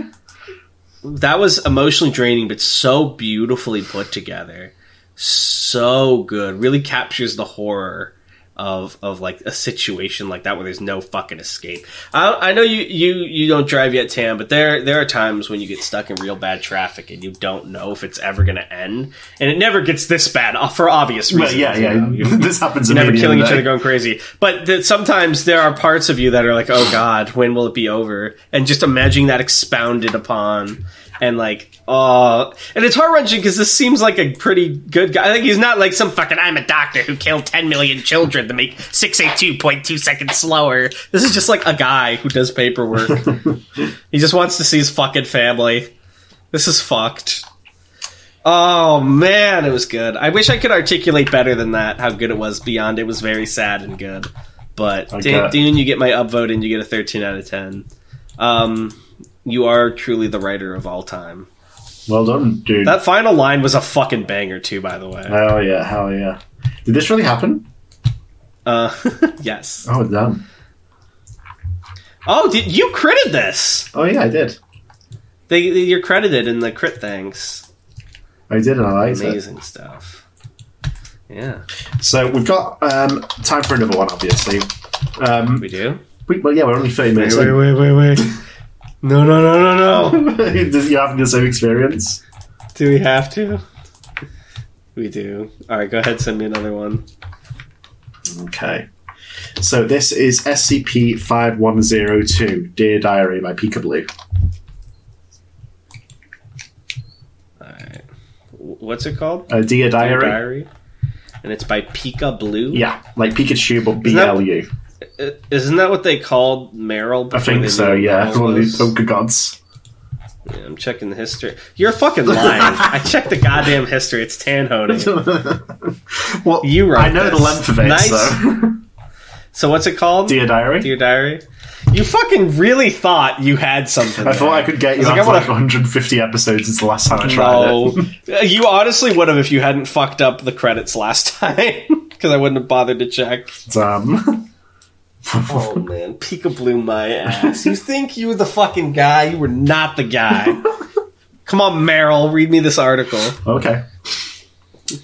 that was emotionally draining, but so beautifully put together. So good. Really captures the horror of of like a situation like that where there's no fucking escape. I, I know you you you don't drive yet, Tam, but there there are times when you get stuck in real bad traffic and you don't know if it's ever going to end, and it never gets this bad uh, for obvious Well, reasons. yeah, you yeah. know. This happens. you're never killing each other going crazy but th- sometimes there are parts of you that are like oh god when will it be over and just imagining that expounded upon and like oh and it's heart-wrenching because this seems like a pretty good guy like he's not like some fucking i'm a doctor who killed 10 million children to make 682.2 seconds slower this is just like a guy who does paperwork he just wants to see his fucking family this is fucked Oh man, it was good. I wish I could articulate better than that how good it was beyond it was very sad and good. But Okay. Dune, you get my upvote and you get a 13 out of 10. Um, you are truly the writer of all time. Well done, dude. That final line was a fucking banger too, by the way. Hell yeah, hell yeah. Did this really happen? Uh, yes. Oh, damn. Oh, did you critted this? Oh yeah, I did. They, they- you're credited in the crit things. I did, and I liked it. Amazing stuff. Yeah, So we've got um, time for another one, obviously. Um, we do. Wait, well, yeah, we're only 30 minutes wait, in. wait, wait, wait. No, no, no, no, no. Does you having the same experience? Do we have to? We do. All right, go ahead. Send me another one. Okay. So this is SCP-5102, Dear Diary by Peekaboo. All right. What's it called? Uh, Dear Diary? Diary. And it's by Pika Blue. Yeah, like Pikachu, but Isn't that- BLU. Isn't that what they called Meryl? I think so, yeah. One of these Poker Gods. Yeah, I'm checking the history. You're fucking lying. I checked the goddamn history. It's Tanhoney. well, You wrote I know the this. length of it, Nice. so. So what's it called? Dear Diary? Dear Diary. You fucking really thought you had something. I thought. I could get you like, I like 150 episodes since the last time I tried No, it. you honestly would have if you hadn't fucked up the credits last time. Because I wouldn't have bothered to check. um, Oh man, Peekaboo my ass. You think you were the fucking guy? You were not the guy. Come on, Meryl, read me this article. okay.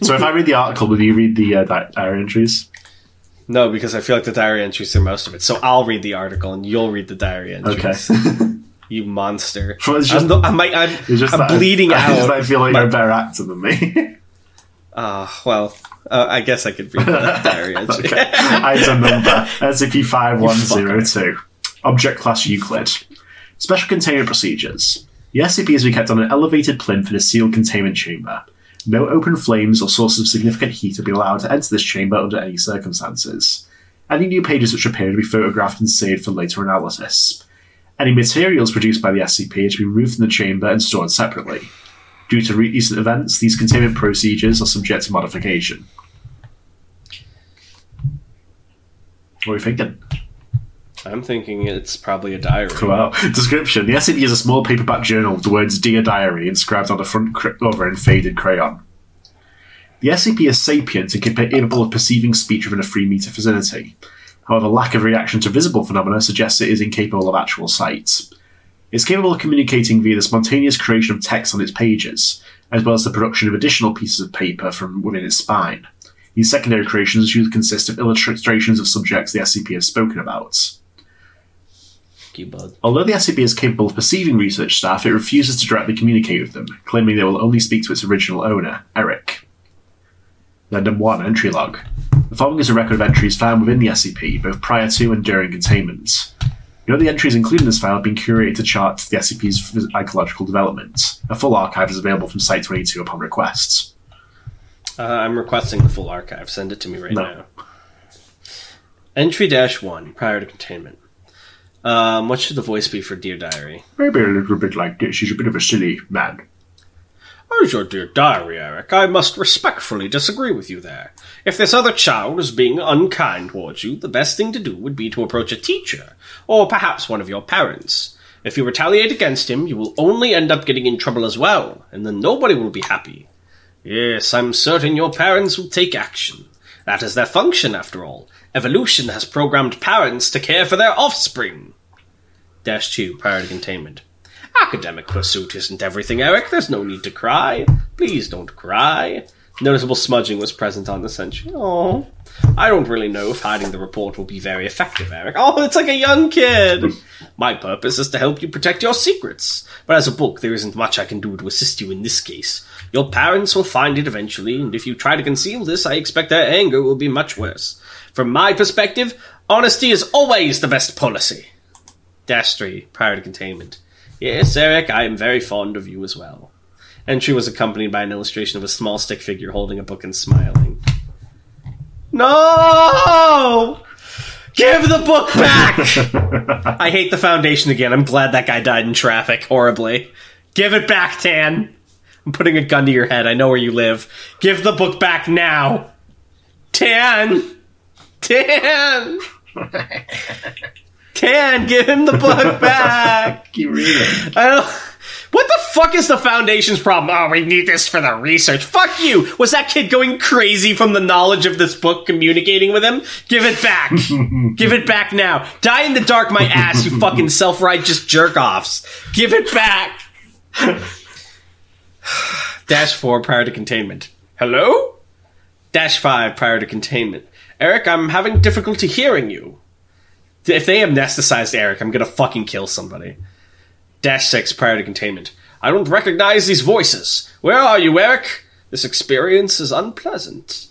So if I read the article, will you read the uh, di- diary entries? No, because I feel like the diary entries are most of it. So I'll read the article and you'll read the diary entries. Okay. You monster. Well, just- I'm, the, I'm, I'm, I'm I- bleeding I, just- out. I feel like My- you're a better actor than me. Ah, well, uh, I guess I could read that diary entry. okay. Item number SCP-5102. Object Class Euclid. Special Containment Procedures. The SCP is to be kept on an elevated plinth in a sealed containment chamber. No open flames or sources of significant heat will be allowed to enter this chamber under any circumstances. Any new pages which appear to be photographed and saved for later analysis. Any materials produced by the SCP are to be removed from the chamber and stored separately. Due to recent events, these containment procedures are subject to modification. What are you thinking? I'm thinking it's probably a diary. Well, description. The SCP is a small paperback journal with the words Dear Diary inscribed on the front cover in faded crayon. The SCP is sapient and capable of perceiving speech within a three meter vicinity. However, lack of reaction to visible phenomena suggests it is incapable of actual sight. It's capable of communicating via the spontaneous creation of text on its pages, as well as the production of additional pieces of paper from within its spine. These secondary creations usually consist of illustrations of subjects the SCP has spoken about. Although the SCP is capable of perceiving research staff, it refuses to directly communicate with them, claiming they will only speak to its original owner, Eric. Addendum 1 Entry Log. The following is a record of entries found within the SCP, both prior to and during containment. Note the entries included in this file have been curated to chart the SCP's ecological development. A full archive is available from Site 22 upon request. Uh, I'm requesting the full archive. Send it to me right No. now. Entry dash one, prior to containment. Um, what should the voice be for Dear Diary? Maybe a little bit like this. He's a bit of a silly man. As your dear diary, Eric, I must respectfully disagree with you there. If this other child is being unkind towards you, the best thing to do would be to approach a teacher, or perhaps one of your parents. If you retaliate against him, you will only end up getting in trouble as well, and then nobody will be happy. Yes, I'm certain your parents will take action. That is their function, after all. Evolution has programmed parents to care for their offspring. Dash 2, prior to containment. Academic pursuit isn't everything, Eric. There's no need to cry. Please don't cry. Noticeable smudging was present on the sentry. Oh, I don't really know if hiding the report will be very effective, Eric. Oh, it's like a young kid. My purpose is to help you protect your secrets. But as a book, there isn't much I can do to assist you in this case. Your parents will find it eventually, and if you try to conceal this, I expect their anger will be much worse. From my perspective, honesty is always the best policy. Dash 3, prior to containment. Yes, Eric, I am very fond of you as well. Entry was accompanied by an illustration of a small stick figure holding a book and smiling. No! Give the book back! I hate the Foundation again. I'm glad that guy died in traffic horribly. Give it back, Tan! I'm putting a gun to your head. I know where you live. Give the book back now! Tan! Tan! Tan, give him the book back! Keep reading. I don't. What the fuck is the Foundation's problem? Oh, we need this for the research. Fuck you! Was that kid going crazy from the knowledge of this book communicating with him? Give it back! Give it back now! Die in the dark, my ass, you fucking self righteous jerk offs! Give it back! Dash 4 prior to containment. Hello? Dash 5 prior to containment. Eric, I'm having difficulty hearing you. If they amnesticized Eric, I'm gonna fucking kill somebody. Dash 6 prior to containment. I don't recognize these voices. Where are you, Eric? This experience is unpleasant.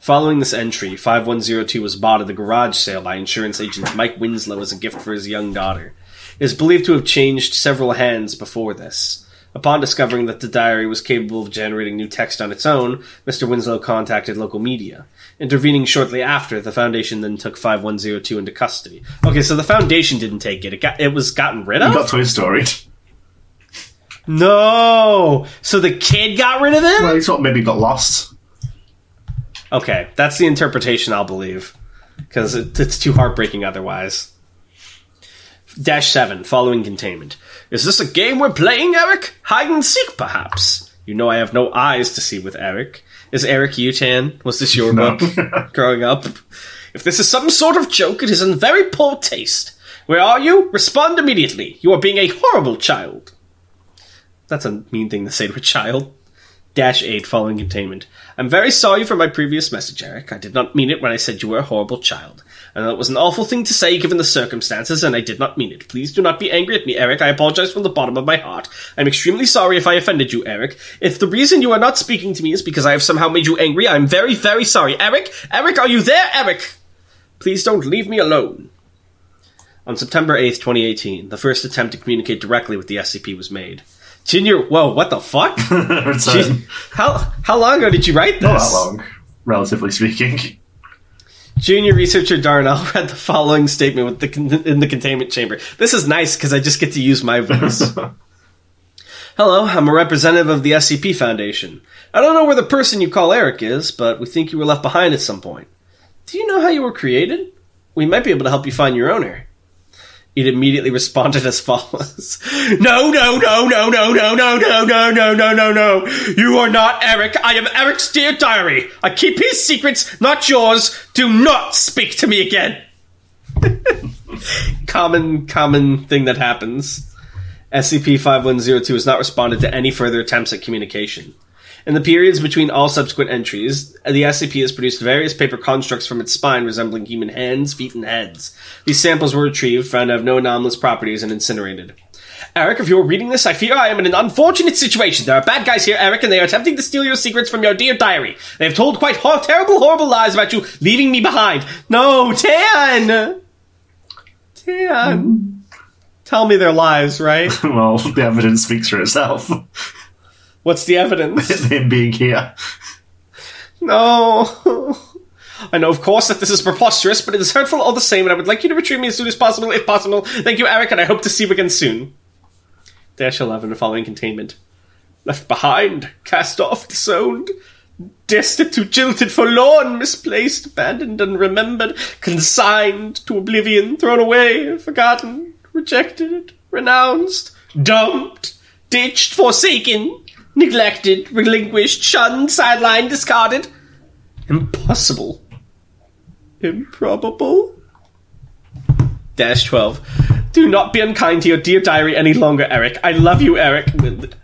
Following this entry, 5102 was bought at the garage sale by insurance agent Mike Winslow as a gift for his young daughter. It is believed to have changed several hands before this. Upon discovering that the diary was capable of generating new text on its own, Mr. Winslow contacted local media. Intervening shortly after, the Foundation then took 5102 into custody. Okay, so the Foundation didn't take it. It got it was gotten rid of? Got Toy Story. No! So the kid got rid of him? Well, he sort of maybe got lost. Okay, that's the interpretation I'll believe. Because it, it's too heartbreaking otherwise. Dash 7, following containment. Is this a game we're playing, Eric? Hide and seek, perhaps? You know I have no eyes to see with Eric. Is Eric Utan? Was this your No. book growing up? If this is some sort of joke, it is in very poor taste. Where are you? Respond immediately. You are being a horrible child. That's a mean thing to say to a child. Dash 8 following containment. I'm very sorry for my previous message, Eric. I did not mean it when I said you were a horrible child. Know it was an awful thing to say given the circumstances, and I did not mean it. Please do not be angry at me, Eric. I apologize from the bottom of my heart. I'm extremely sorry if I offended you, Eric. If the reason you are not speaking to me is because I have somehow made you angry, I'm very, very sorry. Eric? Eric, are you there, Eric? Please don't leave me alone. On September 8th, 2018, the first attempt to communicate directly with the SCP was made. Junior, whoa, what the fuck? How how long ago did you write this? Not that long, relatively speaking. Junior researcher Darnell read the following statement with the con- in the containment chamber. This is nice because I just get to use my voice. Hello, I'm a representative of the SCP Foundation. I don't know where the person you call Eric is, but we think you were left behind at some point. Do you know how you were created? We might be able to help you find your owner. It immediately responded as follows. No, no, no, no, no, no, no, no, no, no, no, no, no. You are not Eric. I am Eric's dear diary. I keep his secrets, not yours. Do not speak to me again. common, common thing that happens. SCP-5102 has not responded to any further attempts at communication. In the periods between all subsequent entries, the SCP has produced various paper constructs from its spine resembling human hands, feet, and heads. These samples were retrieved, found to have no anomalous properties, and incinerated. Eric, if you're reading this, I fear I am in an unfortunate situation. There are bad guys here, Eric, and they are attempting to steal your secrets from your dear diary. They have told quite hor- terrible, horrible lies about you, leaving me behind. No, Tan! Tan! Mm. Tell me their lies, right? well, the evidence speaks for itself. What's the evidence? Him being here. No. I know, of course, that this is preposterous, but it is hurtful all the same, and I would like you to retrieve me as soon as possible, if possible. Thank you, Eric, and I hope to see you again soon. Dash 11, following containment. Left behind, cast off, disowned, destitute, jilted, forlorn, misplaced, abandoned, unremembered, consigned to oblivion, thrown away, forgotten, rejected, renounced, dumped, ditched, forsaken, neglected, relinquished, shunned, sidelined, discarded. Impossible. Improbable. Dash 12. Do not be unkind to your dear diary any longer, Eric. I love you, Eric.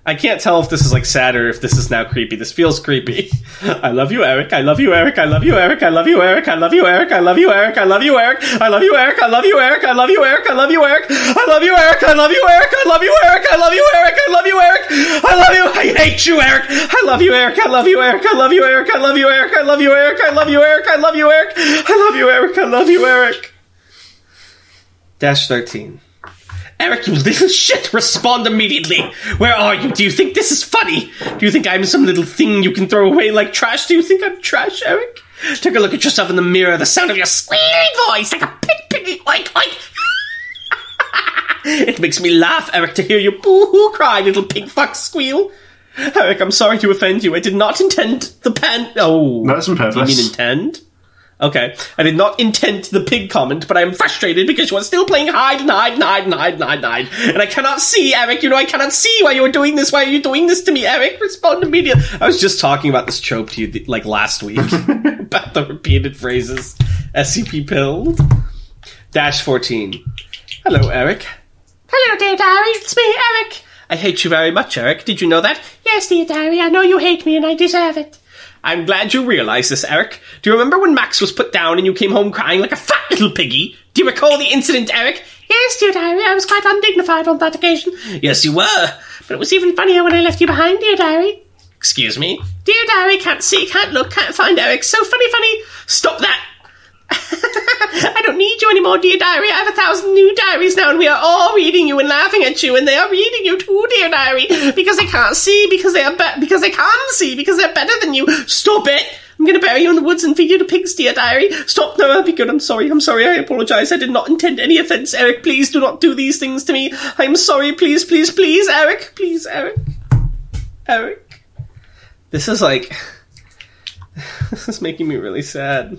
I can't tell if this is like sad or if this is now creepy. This feels creepy. I love you, Eric. I love you, Eric. I love you, Eric. I love you, Eric. I love you, Eric. I love you, Eric. I love you, Eric. I love you, Eric. I love you, Eric. I love you, Eric. I love you, Eric. I love you, Eric. I love you, Eric. I love you, Eric. I love you, Eric. I love you, Eric. I love you. I hate you, Eric. I love you, Eric. I love you, Eric. I love you, Eric. I love you, Eric. I love you, Eric. I love you, Eric. I love you, Eric. I love you, Eric. I love you, Eric. Dash 13. Eric, you little shit, respond immediately. Where are you? Do you think this is funny? Do you think I'm some little thing you can throw away like trash? Do you think I'm trash, Eric? Take a look at yourself in the mirror. The sound of your squealing voice, like a pig piggy, oink, oink. it makes me laugh, Eric, to hear you boo-hoo cry, little pig fuck squeal. Eric, I'm sorry to offend you. I did not intend the pan. Oh, that's on do you purpose. mean intend? Okay, I did not intend the pig comment, but I am frustrated because you are still playing hide and hide and hide and hide and hide and hide, and I cannot see, Eric. You know I cannot see why you are doing this. Why are you doing this to me, Eric? Respond immediately. I was just talking about this trope to you like last week about the repeated phrases. SCP pilled. Dash fourteen. Hello, Eric. Hello, dear diary. It's me, Eric. I hate you very much, Eric. Did you know that? Yes, dear diary, I know you hate me and I deserve it. I'm glad you realize this, Eric. Do you remember when Max was put down and you came home crying like a fat little piggy? Do you recall the incident, Eric? Yes, dear diary, I was quite undignified on that occasion. Yes, you were. But it was even funnier when I left you behind, dear diary. Excuse me? Dear diary, can't see, can't look, can't find Eric. So funny, funny. Stop that. I don't need you anymore, dear diary. I have a thousand new diaries now, and we are all reading you and laughing at you, and they are reading you too, dear diary, because they can't see, because they are be- because they can see, because they're better than you. Stop it! I'm going to bury you in the woods and feed you to pigs, dear diary. Stop! No, I'll be good. I'm sorry. I'm sorry. I apologize. I did not intend any offense, Eric. Please do not do these things to me. I'm sorry. Please, please, please, Eric. Please, Eric. Eric. This is like. This is making me really sad.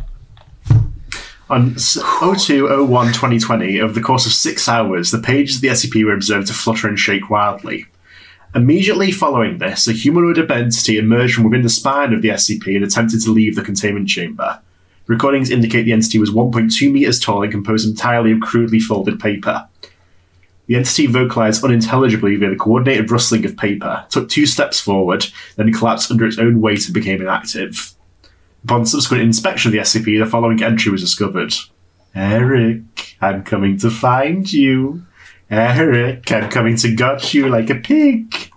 On s- 0201 2020, over the course of six hours, the pages of the SCP were observed to flutter and shake wildly. Immediately following this, a humanoid entity emerged from within the spine of the SCP and attempted to leave the containment chamber. Recordings indicate the entity was 1.2 meters tall and composed entirely of crudely folded paper. The entity vocalized unintelligibly via the coordinated rustling of paper, took two steps forward, then collapsed under its own weight and became inactive. Upon subsequent inspection of the SCP, the following entry was discovered. Eric, I'm coming to find you. Eric, I'm coming to gut you like a pig.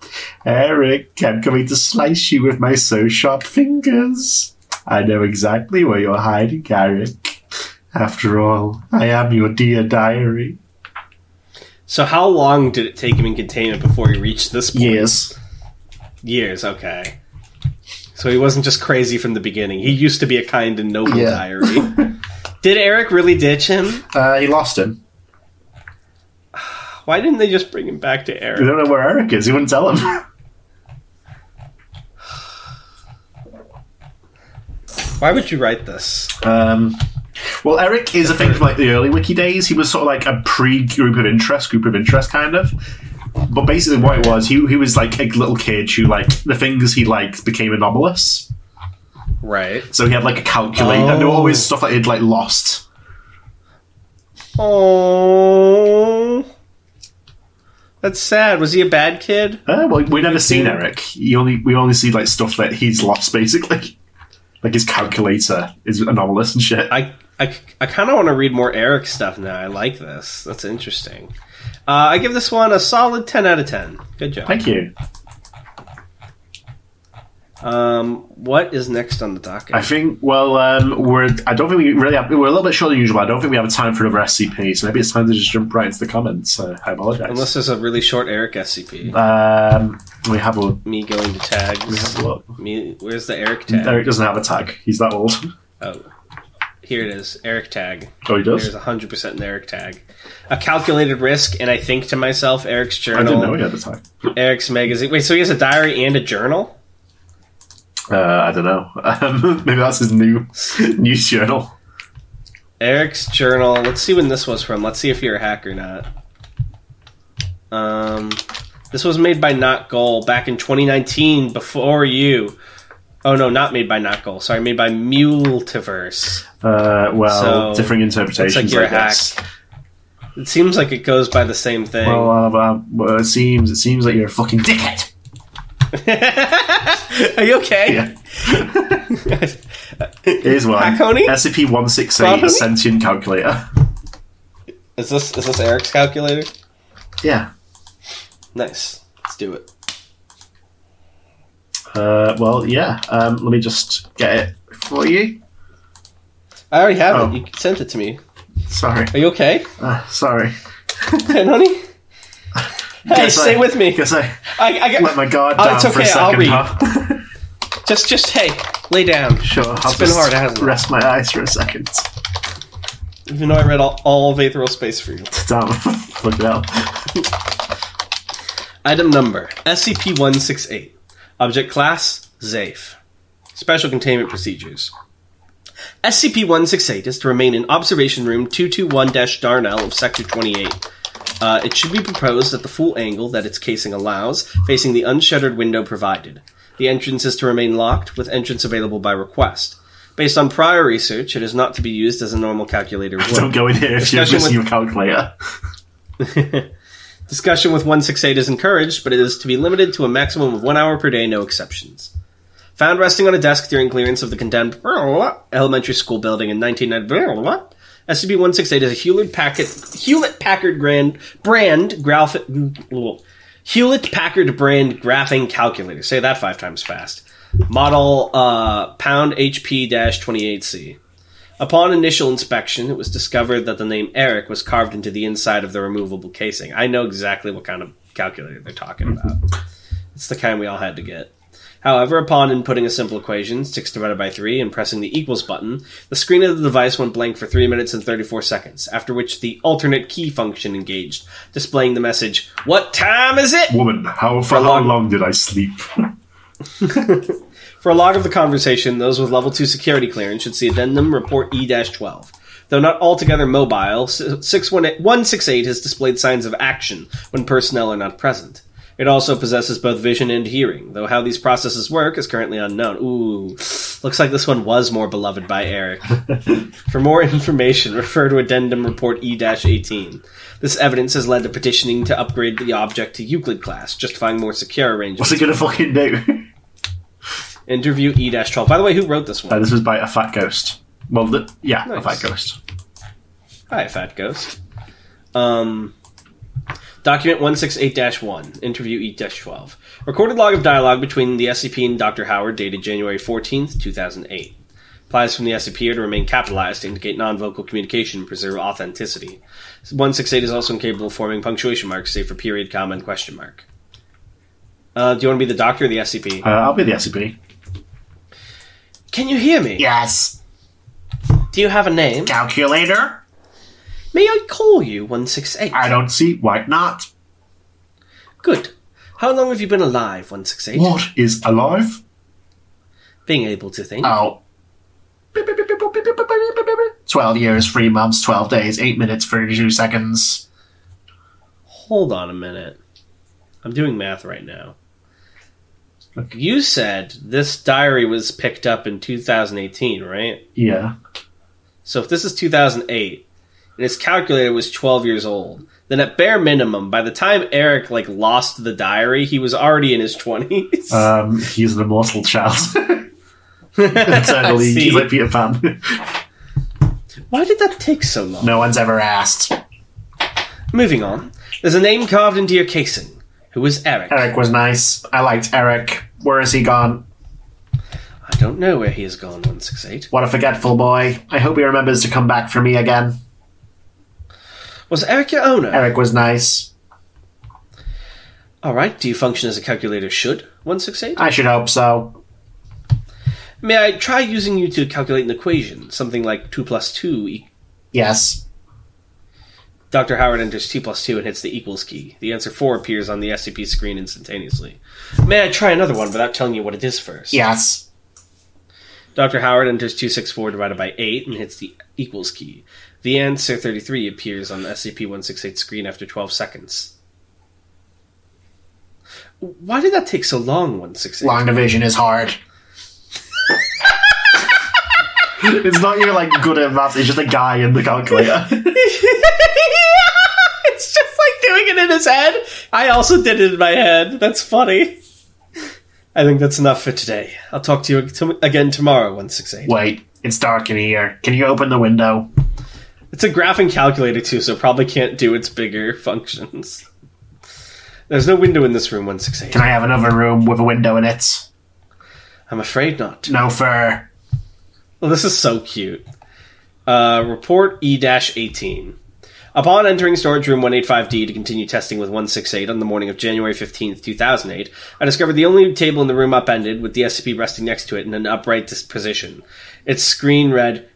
Eric, I'm coming to slice you with my so sharp fingers. I know exactly where you're hiding, Eric. After all, I am your dear diary. So, how long did it take him in containment before he reached this point? Years. Years, okay. So he wasn't just crazy from the beginning. He used to be a kind and noble Yeah. diary. Did Eric really ditch him? Uh, he lost him. Why didn't they just bring him back to Eric? We don't know where Eric is. He wouldn't tell him. Why would you write this? Um, well, Eric is a thing from like the early wiki days. He was sort of like a pre-group of interest, group of interest kind of. But basically, what it was, he he was like a little kid who like the things he liked became anomalous. Right. So he had like a calculator. and There were always Oh. stuff that he'd like lost. Oh, that's sad. Was he a bad kid? Uh, well, we never seen see- Eric. He only we only see like stuff that he's lost, basically. Like his calculator is anomalous and shit. I I, I kind of want to read more Eric stuff now. I like this. That's interesting. Uh, I give this one a solid ten out of ten. Good job. Thank you. Um, what is next on the docket? I think. Well, um, we're. I don't think we really have. We're a little bit shorter than usual. I don't think we have time for another SCP. So maybe it's time to just jump right into the comments. So I apologize. Unless there's a really short Eric SCP. um, we have a. Me going to We tags. have a look. Me, where's the Eric tag? Eric doesn't have a tag. He's that old. Oh, here it is. Eric tag. Oh, he There's does. hundred percent an Eric tag. A calculated risk, and I think to myself, Eric's journal. I didn't know he had a tag. Eric's magazine. Wait, so he has a diary and a journal? Uh, I don't know. Um, maybe that's his new news journal. Eric's journal. Let's see when this was from. Let's see if you're a hack or not. Um, this was made by Not Goal back in 2019, before you. Oh no, not made by Goal. Sorry, made by Multiverse. Uh, well, So, differing interpretations. Like you're guess. hack. It seems like it goes by the same thing. Well, uh, well, it seems it seems like you're a fucking dickhead. Are you okay? Yeah. Here's one. Hackoni? SCP one six eight Hackoni? sentient calculator. Is this is this Eric's calculator? Yeah. Nice. Let's do it. Uh, well, yeah. Um, let me just get it for you. I already have Oh. it. You sent it to me. Sorry. Are you okay? Uh, sorry. Hey, honey? Hey, Guess stay I- with me. Guess I I, I let my guard Oh, down it's for a okay, I'll second. read. huh? just, just hey, lay down. sure. I'll It's been just hard, hasn't it? rest my eyes for a second. Even though I read all, all of Aethereal Space for you. Damn. Look it up. Item number SCP 168. Object class, Safe. Special containment procedures. SCP-168 is to remain in Observation Room 221-Darnell of Sector 28. Uh, it should be proposed at the full angle that its casing allows, facing the unshuttered window provided. The entrance is to remain locked, with entrance available by request. Based on prior research, it is not to be used as a normal calculator would. Don't go in here if you're missing your calculator. Discussion with 168 is encouraged, but it is to be limited to a maximum of one hour per day, no exceptions. Found resting on a desk during clearance of the condemned elementary school building in 1990. SCP-168 is a Hewlett Packard Hewlett Packard brand graphic Hewlett Packard brand graphing calculator. Say that five times fast. Model uh, pound HP-28C. Upon initial inspection, it was discovered that the name Eric was carved into the inside of the removable casing. I know exactly what kind of calculator they're talking mm-hmm. about. It's the kind we all had to get. However, upon inputting a simple equation, 6 divided by 3, and pressing the equals button, the screen of the device went blank for 3 minutes and 34 seconds, after which the alternate key function engaged, displaying the message, What time is it? Woman, how for how long- long did I sleep? For a log of the conversation, those with level 2 security clearance should see addendum report E 12. Though not altogether mobile, 168 has displayed signs of action when personnel are not present. It also possesses both vision and hearing, though how these processes work is currently unknown. Ooh, looks like this one was more beloved by Eric. For more information, refer to Addendum Report E 18. This evidence has led to petitioning to upgrade the object to Euclid class, justifying more secure arrangements. What's it gonna fucking do? Interview E 12. By the way, who wrote this Uh, one? this was by a fat ghost. Well, the, yeah, a fat ghost. Hi, Fat Ghost. Um, document 168 1, interview E 12. Recorded log of dialogue between the SCP and Dr. Howard dated January 14th, 2008. Applies from the SCP are to remain capitalized to indicate non vocal communication and preserve authenticity. 168 is also incapable of forming punctuation marks, save for period, comma, and question mark. Uh, do you want to be the doctor or the SCP? Uh, I'll be the SCP. Can you hear me? Yes. Do you have a name? Calculator? May I call you 168? I don't see why not. Good. How long have you been alive, 168? What is alive? Being able to think. Oh. 12 years, 3 months, 12 days, 8 minutes, 32 seconds. Hold on a minute. I'm doing math right now. Okay. You said this diary was picked up in 2018, right? Yeah. So if this is 2008 and his calculator was 12 years old, then at bare minimum, by the time Eric like lost the diary, he was already in his 20s. Um, he's an immortal child. Eternally, he's like Peter Pan. Why did that take so long? no one's ever asked. Moving on. There's a name carved into your casing. Who is Eric? Eric was nice. I liked Eric. Where is he gone? I don't know where he has gone, 168. What a forgetful boy. I hope he remembers to come back for me again. Was Eric your owner? Eric was nice. Alright, do you function as a calculator should, 168? I should hope so. May I try using you to calculate an equation, something like 2 plus 2 e- Yes. Dr. Howard enters 2 plus 2 and hits the equals key. The answer 4 appears on the SCP screen instantaneously. May I try another one without telling you what it is first? Yes. Dr. Howard enters 264 divided by 8 and hits the equals key. The answer 33 appears on the SCP-168 screen after 12 seconds. Why did that take so long, 168? Long division is hard. it's not you're like good at math, it's just a guy in the calculator. it's just like doing it in his head. I also did it in my head. That's funny. I think that's enough for today. I'll talk to you to- again tomorrow, 168. Wait, it's dark in here. Can you open the window? It's a graphing calculator too, so it probably can't do its bigger functions. There's no window in this room, 168. Can I have another room with a window in it? I'm afraid not. No fur. Well, this is so cute. Uh, report E 18. Upon entering storage room 185D to continue testing with 168 on the morning of January 15th, 2008, I discovered the only table in the room upended, with the SCP resting next to it in an upright position. Its screen read,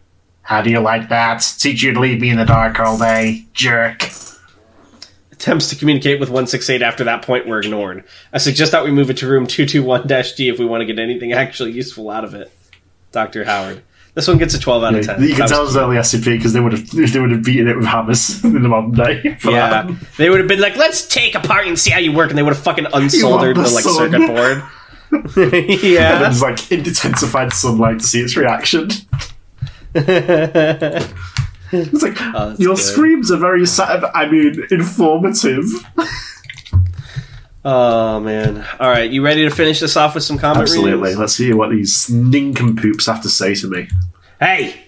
How do you like that? Teach you to leave me in the dark all day, jerk. Attempts to communicate with 168 after that point were ignored. I suggest that we move it to room 221-D if we want to get anything actually useful out of it. Dr. Howard. This one gets a 12 out of 10. You can tell was it's early SCP because they would have they would have beaten it with hammers in the modern day. for Yeah, that. they would have been like, "Let's take apart and see how you work," and they would have fucking unsoldered the the like sun. circuit board. Yeah, and it's like intensified sunlight to see its reaction. It's like Oh, your good. screams are very sad. I mean, informative. Oh man! All right, you ready to finish this off with some comment Absolutely. readings? Let's see what these nincompoops have to say to me. Hey,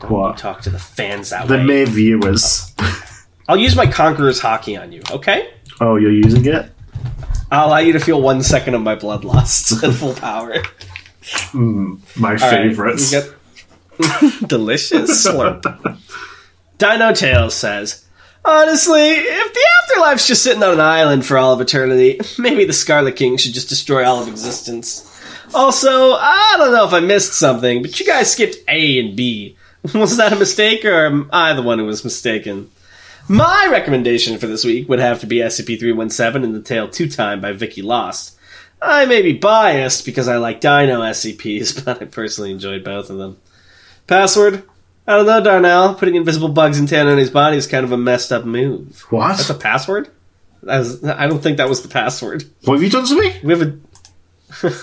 What? talk to the fans that The way. mere viewers. I'll use my Conqueror's Haki on you. Okay? Oh, you're using it? I'll allow you to feel one second of my bloodlust at full power. Hmm, my All right, favourites. we got- Delicious slurp. Dino Tails says, Honestly, if the afterlife's just sitting on an island for all of eternity, maybe the Scarlet King should just destroy all of existence. Also, I don't know if I missed something, but you guys skipped A and B. Was that a mistake, or am I the one who was mistaken? My recommendation for this week would have to be SCP-317 and the Tale 2 Time by Vicky Lost. I may be biased because I like Dino SCPs, but I personally enjoyed both of them. Password? I don't know, Darnell. Putting invisible bugs in Tanone's body is kind of a messed up move. What? That's a password? That was, I don't think that was the password. What have you done to me? We have a.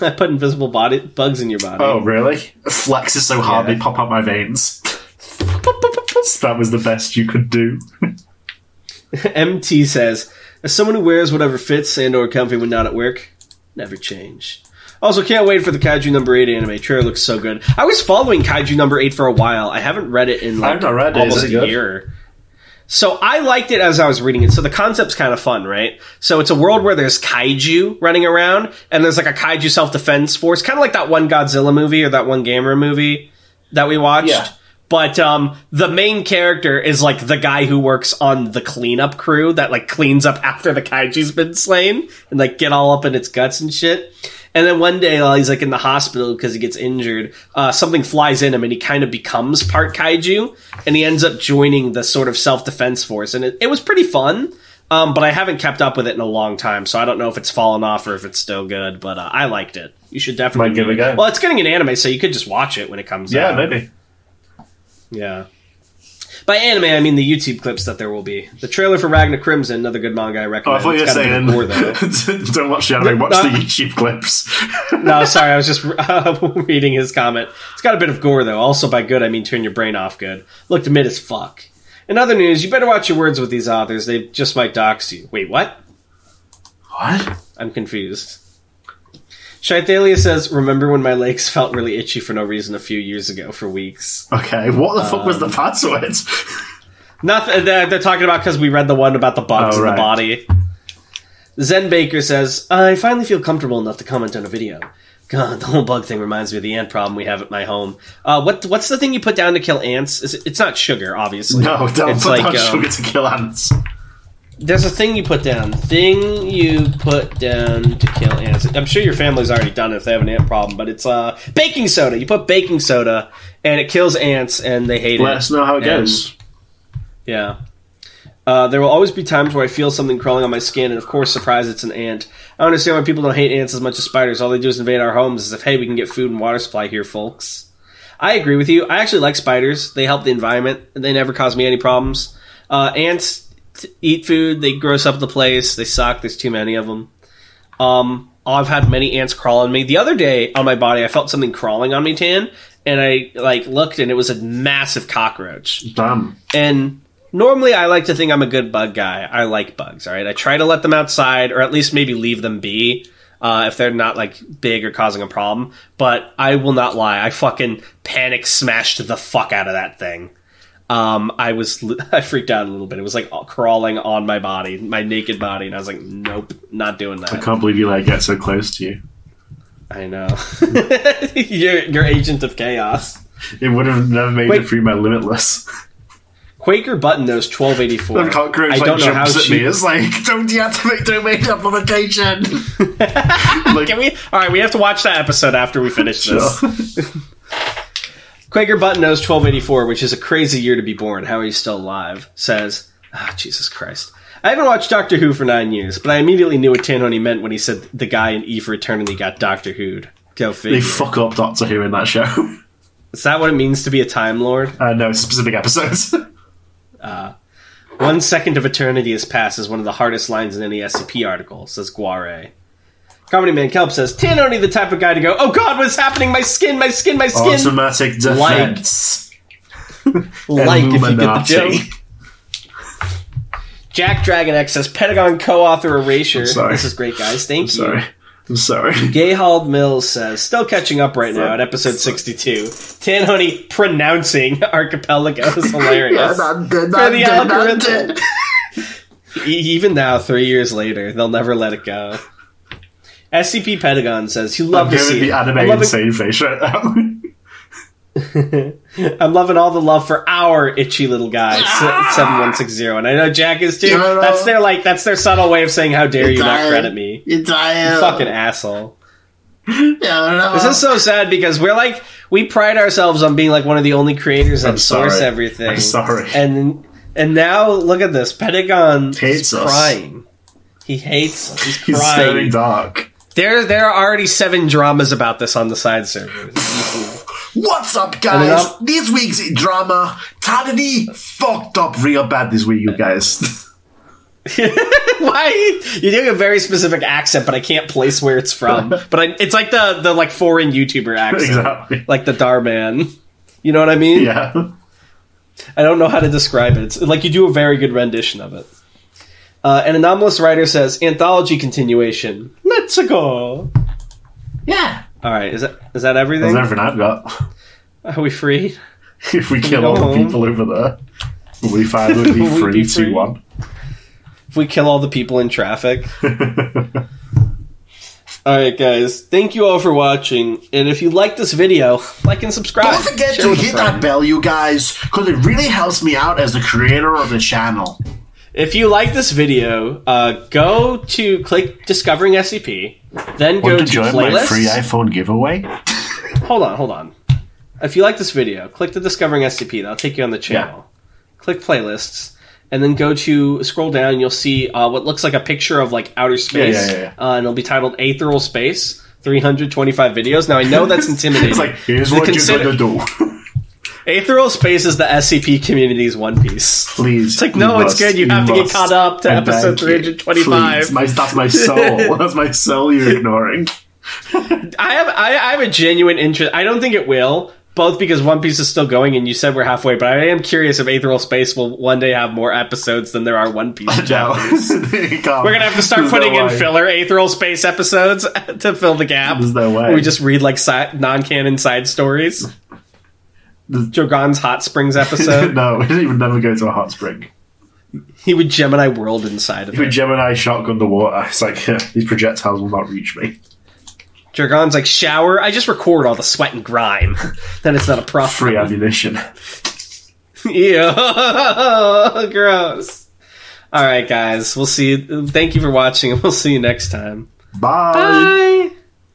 I put invisible body bugs in your body. Oh, really? Flex is so hard Yeah. they pop out my veins. that was the best you could do. MT says, as someone who wears whatever fits and or comfy when not at work, never change. Also, can't wait for the Kaiju number eight anime. Trailer looks so good. I was following Kaiju number eight for a while. I haven't read it in like it. Almost a good? year. So I liked it as I was reading it. So the concept's kind of fun, right? So it's a world where there's kaiju running around, and there's like a kaiju self defense force, kind of like that one Godzilla movie or that one Gamera movie that we watched. Yeah. But um, the main character is like the guy who works on the cleanup crew that like cleans up after the kaiju's been slain and like get all up in its guts and shit. And then one day while he's like in the hospital because he gets injured, uh, something flies in him and he kind of becomes part kaiju and he ends up joining the sort of self defense force. And it, it was pretty fun. Um, but I haven't kept up with it in a long time, so I don't know if it's fallen off or if it's still good. But uh, I liked it. You should definitely Might give it a go. Well, it's getting an anime, so you could just watch it when it comes Yeah, out. maybe. Yeah. By anime, I mean the YouTube clips that there will be. The trailer for Ragnar Crimson, another good manga I recommend. Oh, I thought you were It's got a bit saying though. don't watch the anime, watch No. the YouTube clips. no, sorry, I was just uh, reading his comment. It's got a bit of gore, though. Also, by good, I mean turn your brain off good. Looked mid as fuck. In other news, you better watch your words with these authors. They just might dox you. Wait, what? what? I'm confused. Shithalia says, Remember when my legs felt really itchy for no reason a few years ago for weeks? Okay, what the fuck was Um, the password? Nothing. They're, they're talking about because we read the one about the bugs Oh, in right. the body. Zen Baker says, "I finally feel comfortable enough to comment on a video. God, the whole bug thing reminds me of the ant problem we have at my home. Uh, what what's the thing you put down to kill ants? Is it, it's not sugar, obviously. no, don't it's put like, down um, sugar to kill ants. There's a thing you put down. Thing you put down to kill ants. I'm sure your family's already done it if they have an ant problem, but it's uh, baking soda. You put baking soda, and it kills ants, and they hate Let it. us know how it And- goes. Yeah. Uh, there will always be times where I feel something crawling on my skin, and of course, surprise, it's an ant. I understand why people don't hate ants as much as spiders. All they do is invade our homes as if, hey, we can get food and water supply here, folks. I agree with you. I actually like spiders. They help the environment, and they never cause me any problems. Uh, ants t- eat food, they gross up the place, they suck, there's too many of them. Um, I've had many ants crawl on me. The other day on my body, I felt something crawling on me, Tan, and I like looked, and it was a massive cockroach. Damn. And normally I like to think I'm a good bug guy. I like bugs, all right? I try to let them outside or at least maybe leave them be uh, if they're not like big or causing a problem. But I will not lie. I fucking panic smashed the fuck out of that thing. Um, I was I freaked out a little bit. It was like crawling on my body, my naked body, and I was like, nope, not doing that." I can't believe you let it get so close to you. I know. you're, you're agent of chaos. It would have never made Wait. it through my limitless. Quaker Button knows twelve eighty four. The cockroach I like don't know how at she. me. It's like, don't deactivate domain application. like, Can we? All right, we have to watch that episode after we finish this. Quaker Button knows 1284, which is a crazy year to be born. How are you still alive? Says, ah, Jesus Christ. I haven't watched Doctor Who for nine years, but I immediately knew what Tanhoney meant when he said the guy in E for Eternity got Doctor Who'd. Go They fuck up Doctor Who in that show. Is that what it means to be a Time Lord? Uh, no, specific episodes. One second of eternity has passed is one of the hardest lines in any SCP article, says Guare. Comedy Man Kelp says, Tanhoney the type of guy to go, oh god, what's happening? My skin, my skin, my skin! Automatic defense. like if you get the joke. Jack Dragon X says, Pentagon co-author Erasure. sorry. This is great, guys. Thank you. Sorry. I'm sorry. Gayhald Mills says, still catching up right now at episode 62. Tanhoney pronouncing Archipelago is hilarious. For the algorithm. Even now, three years later, they'll never let it go. SCP Pentagon says, he love I'm to see the anime loving, insane face right now. I'm loving all the love for our itchy little guy, Ah! seven one six zero, and I know Jack is too. No, no. That's their like, that's their subtle way of saying, "How dare you not credit me, Entire. fucking asshole." Yeah, no. This is so sad because we're like we pride ourselves on being like one of the only creators that I'm source sorry. everything. I'm sorry. And and now look at this. Pentagon Hates is us. crying. He hates us. He's He's crying. staring dark. There there are already seven dramas about this on the side servers. What's up, guys? then up- This week's drama, Tadity fucked up Real bad this week, you guys. Why you're doing a very specific accent, but I can't place where it's from. But I, it's like the the like foreign YouTuber accent, exactly. like the Darman. You know what I mean? Yeah. I don't know how to describe it. It's like you do a very good rendition of it. Uh, an anomalous writer says anthology continuation. Let's go. Yeah. All right, is that is that everything? That's everything I've got. Are we free? If we kill go all the people over there, will we finally be Will free? be free? Two one. If we kill all the people in traffic. All right, guys. Thank you all for watching. And if you like this video, like and subscribe. Don't forget Share to with a hit that bell, you guys, because it really helps me out as the creator of the channel. If you like this video, uh, go to click Discovering SCP, then go Want to to join my free iPhone giveaway? hold on, hold on. If you like this video, click the Discovering SCP. That'll take you on the channel. Click playlists, and then go to scroll down. You'll see uh, what looks like a picture of like outer space, yeah, yeah, yeah. Uh, and it'll be titled Aetheral Space. 325 videos. Now I know that's intimidating. It's like here's To what consider- you're gonna do. Aetheral Space is the SCP community's One Piece. Please. It's like, no, you it's good. You have to get caught up to episode 325. Please. My, that's my soul. that's my soul you're ignoring. I have I, I have a genuine interest. I don't think it will, both because One Piece is still going, and you said we're halfway. But I am curious if Aetheral Space will one day have more episodes than there are One Piece. No. chapters. We're gonna have to start There's putting no in way. filler Aetheral Space episodes to fill the gap. There's no way. We just read like si- non-canon side stories. Jogon's Hot Springs episode. no, we didn't even never go to a hot spring. he would Gemini World inside of With it. Gemini shotgun the water, it's like these projectiles will not reach me. Dragon's like shower. I just record all the sweat and grime. then it's not a problem. Free ammunition. Ew. Gross. All right, guys. We'll see. You. Thank you for watching, and we'll see you next time. Bye. Bye.